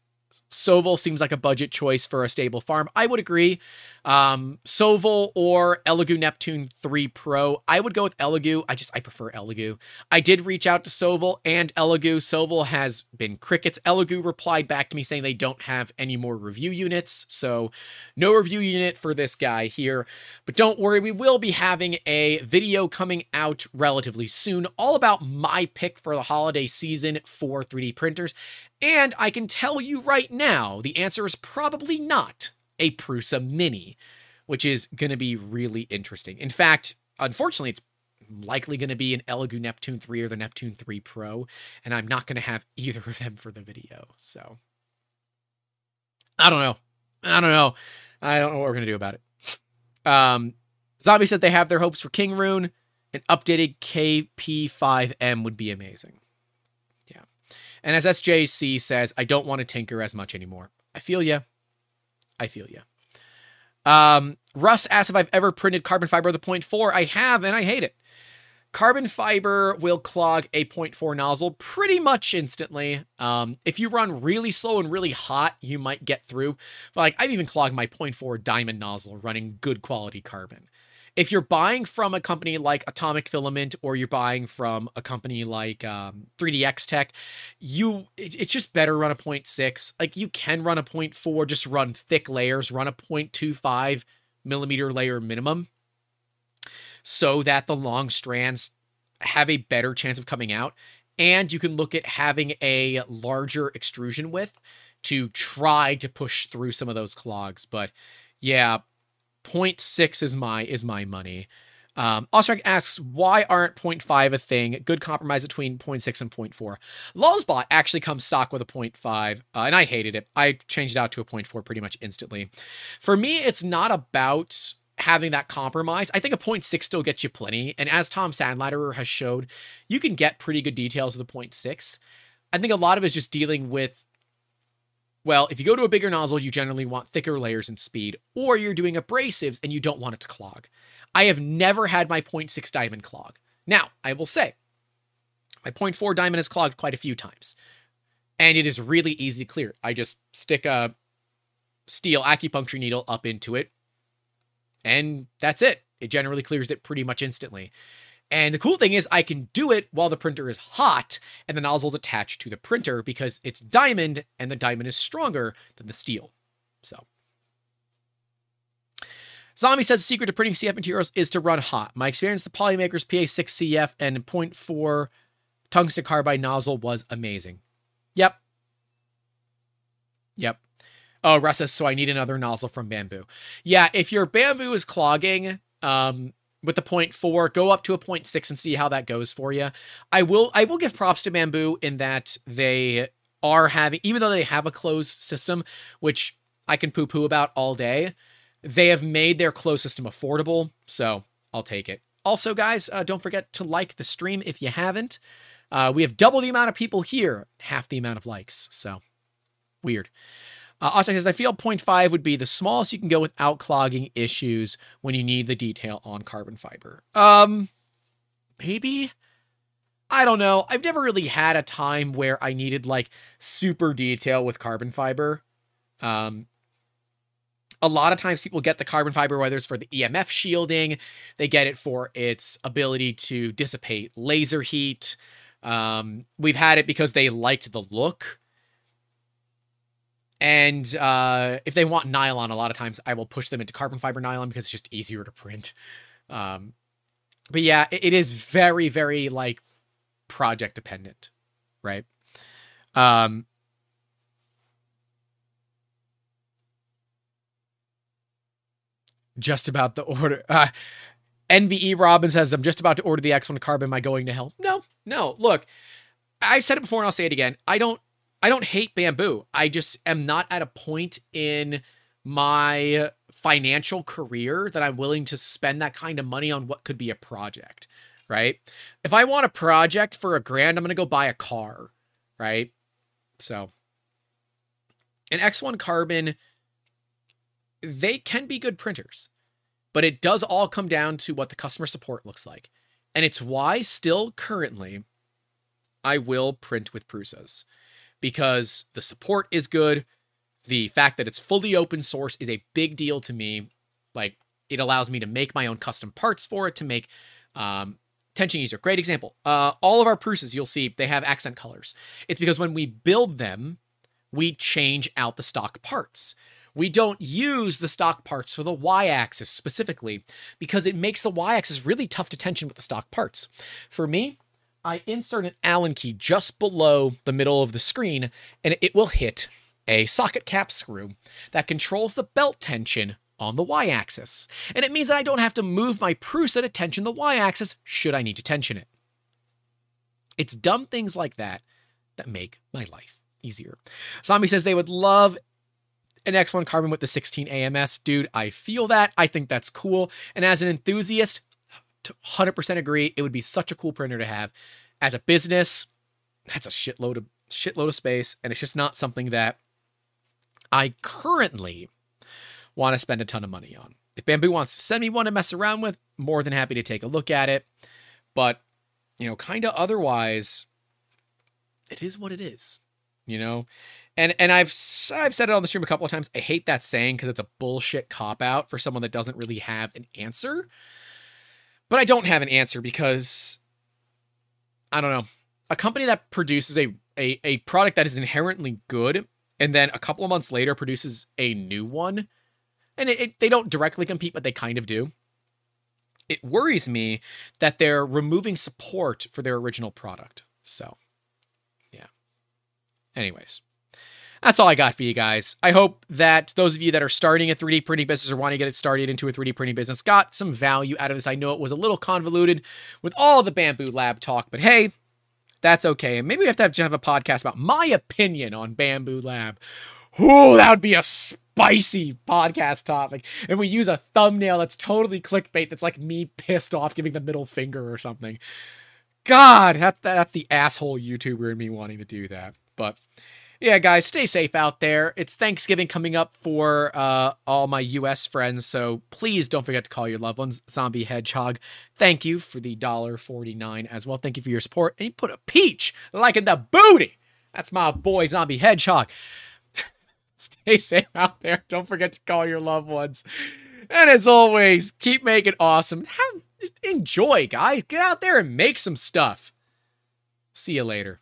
Sovol seems like a budget choice for a stable farm. I would agree. Um, Sovol or Elegoo Neptune 3 Pro. I would go with Elegoo. I just, I prefer Elegoo. I did reach out to Sovol and Elegoo. Sovol has been crickets. Elegoo replied back to me saying they don't have any more review units. So no review unit for this guy here. But don't worry, we will be having a video coming out relatively soon all about my pick for the holiday season for 3D printers. And I can tell you right now, the answer is probably not a Prusa Mini, which is going to be really interesting. In fact, unfortunately, it's likely going to be an Elegoo Neptune 3 or the Neptune 3 Pro, and I'm not going to have either of them for the video. So I don't know. I don't know. I don't know what we're going to do about it. Um, Zombie said they have their hopes for Kingroon. An updated KP5M would be amazing. Yeah. And as SJC says, I don't want to tinker as much anymore. I feel ya. I feel you. Um, Russ asked if I've ever printed carbon fiber a 0.4. I have, and I hate it. Carbon fiber will clog a 0.4 nozzle pretty much instantly. Um, if you run really slow and really hot, you might get through. But like I've even clogged my 0.4 diamond nozzle running good quality carbon if you're buying from a company like Atomic Filament or you're buying from a company like um, 3DXTech, you it, it's just better run a 0.6. Like you can run a 0.4, just run thick layers, run a 0.25 millimeter layer minimum, so that the long strands have a better chance of coming out. And you can look at having a larger extrusion width to try to push through some of those clogs. But yeah, 0.6 is my is my money. Um, Ostrek asks, why aren't 0.5 a thing? Good compromise between 0.6 and 0.4. Lulzbot actually comes stock with a 0.5, uh, and I hated it. I changed it out to a 0.4 pretty much instantly. For me, it's not about having that compromise. I think a 0.6 still gets you plenty. And as Tom Sanladerer has showed, you can get pretty good details with a 0.6. I think a lot of it is just dealing with well, if you go to a bigger nozzle, you generally want thicker layers and speed, or you're doing abrasives and you don't want it to clog. I have never had my 0.6 diamond clog. Now, I will say, my 0.4 diamond has clogged quite a few times, and it is really easy to clear. I just stick a steel acupuncture needle up into it, and that's it. It generally clears it pretty much instantly. And the cool thing is I can do it while the printer is hot and the nozzle's attached to the printer because it's diamond and the diamond is stronger than the steel. So. Zombie says the secret to printing CF materials is to run hot. My experience with the Polymakers PA6CF and 0.4 tungsten carbide nozzle was amazing. Yep. Yep. Oh, Russ says, so I need another nozzle from Bambu. Yeah, if your Bambu is clogging, um, with the 0.4 go up to a 0.6 and see how that goes for you i will i will give props to Bambu in that they are having even though they have a closed system which i can poo poo about all day they have made their closed system affordable so i'll take it. Also guys uh, don't forget to like the stream if you haven't. Uh, we have double the amount of people here half the amount of likes so weird uh, says, I feel 0.5 would be the smallest you can go without clogging issues when you need the detail on carbon fiber. Um, maybe? I don't know. I've never really had a time where I needed like super detail with carbon fiber. Um, a lot of times people get the carbon fiber, whether it's for the EMF shielding, they get it for its ability to dissipate laser heat. Um, we've had it because they liked the look. And uh, if they want nylon, a lot of times I will push them into carbon fiber nylon because it's just easier to print. Um, but yeah, it, it is very, very like project dependent, right? Um, just about the order. Uh, NBE Robin says, I'm just about to order the X1 carbon. Am I going to hell? No, no. Look, I've said it before and I'll say it again. I don't I don't hate Bambu. I just am not at a point in my financial career that I'm willing to spend that kind of money on what could be a project, right? If I want a project for a grand, I'm going to go buy a car, right? So, an X1 Carbon, they can be good printers, but it does all come down to what the customer support looks like. And it's why, still currently, I will print with Prusas because the support is good. The fact that it's fully open source is a big deal to me. Like, it allows me to make my own custom parts for it to make um, tension user. Great example. Uh, all of our Prusas, you'll see they have accent colors. It's because when we build them, we change out the stock parts. We don't use the stock parts for the y-axis specifically because it makes the y-axis really tough to tension with the stock parts. For me, I insert an Allen key just below the middle of the screen and it will hit a socket cap screw that controls the belt tension on the y-axis. And it means that I don't have to move my Prusa to tension the y-axis should I need to tension it. It's dumb things like that that make my life easier. Zombie says they would love an X1 Carbon with the 16 AMS. Dude, I feel that. I think that's cool. And as an enthusiast, 100% agree. It would be such a cool printer to have. As a business, that's a shitload of shitload of space, and it's just not something that I currently want to spend a ton of money on. If Bambu wants to send me one to mess around with, more than happy to take a look at it. But, you know, kind of otherwise, it is what it is, you know? And and I've I've said it on the stream a couple of times. I hate that saying because it's a bullshit cop out for someone that doesn't really have an answer. But I don't have an answer because I don't know. A company that produces a a, a product that is inherently good and then a couple of months later produces a new one and it, it, they don't directly compete but they kind of do. It worries me that they're removing support for their original product. So yeah. Anyways that's all I got for you guys. I hope that those of you that are starting a 3D printing business or want to get it started into a 3D printing business got some value out of this. I know it was a little convoluted with all the Bambu Lab talk, but hey, that's okay. And maybe we have to have, have a podcast about my opinion on Bambu Lab. Ooh, that would be a spicy podcast topic. And we use a thumbnail that's totally clickbait that's like me pissed off giving the middle finger or something. God, that's the asshole YouTuber in me wanting to do that. But yeah, guys, stay safe out there. It's Thanksgiving coming up for uh, all my US friends, so please don't forget to call your loved ones. Zombie Hedgehog, thank you for the $1.49 as well. Thank you for your support. And you put a peach like in the booty. That's my boy, Zombie Hedgehog. stay safe out there. Don't forget to call your loved ones. And as always, keep making awesome. Have, enjoy, guys. Get out there and make some stuff. See you later.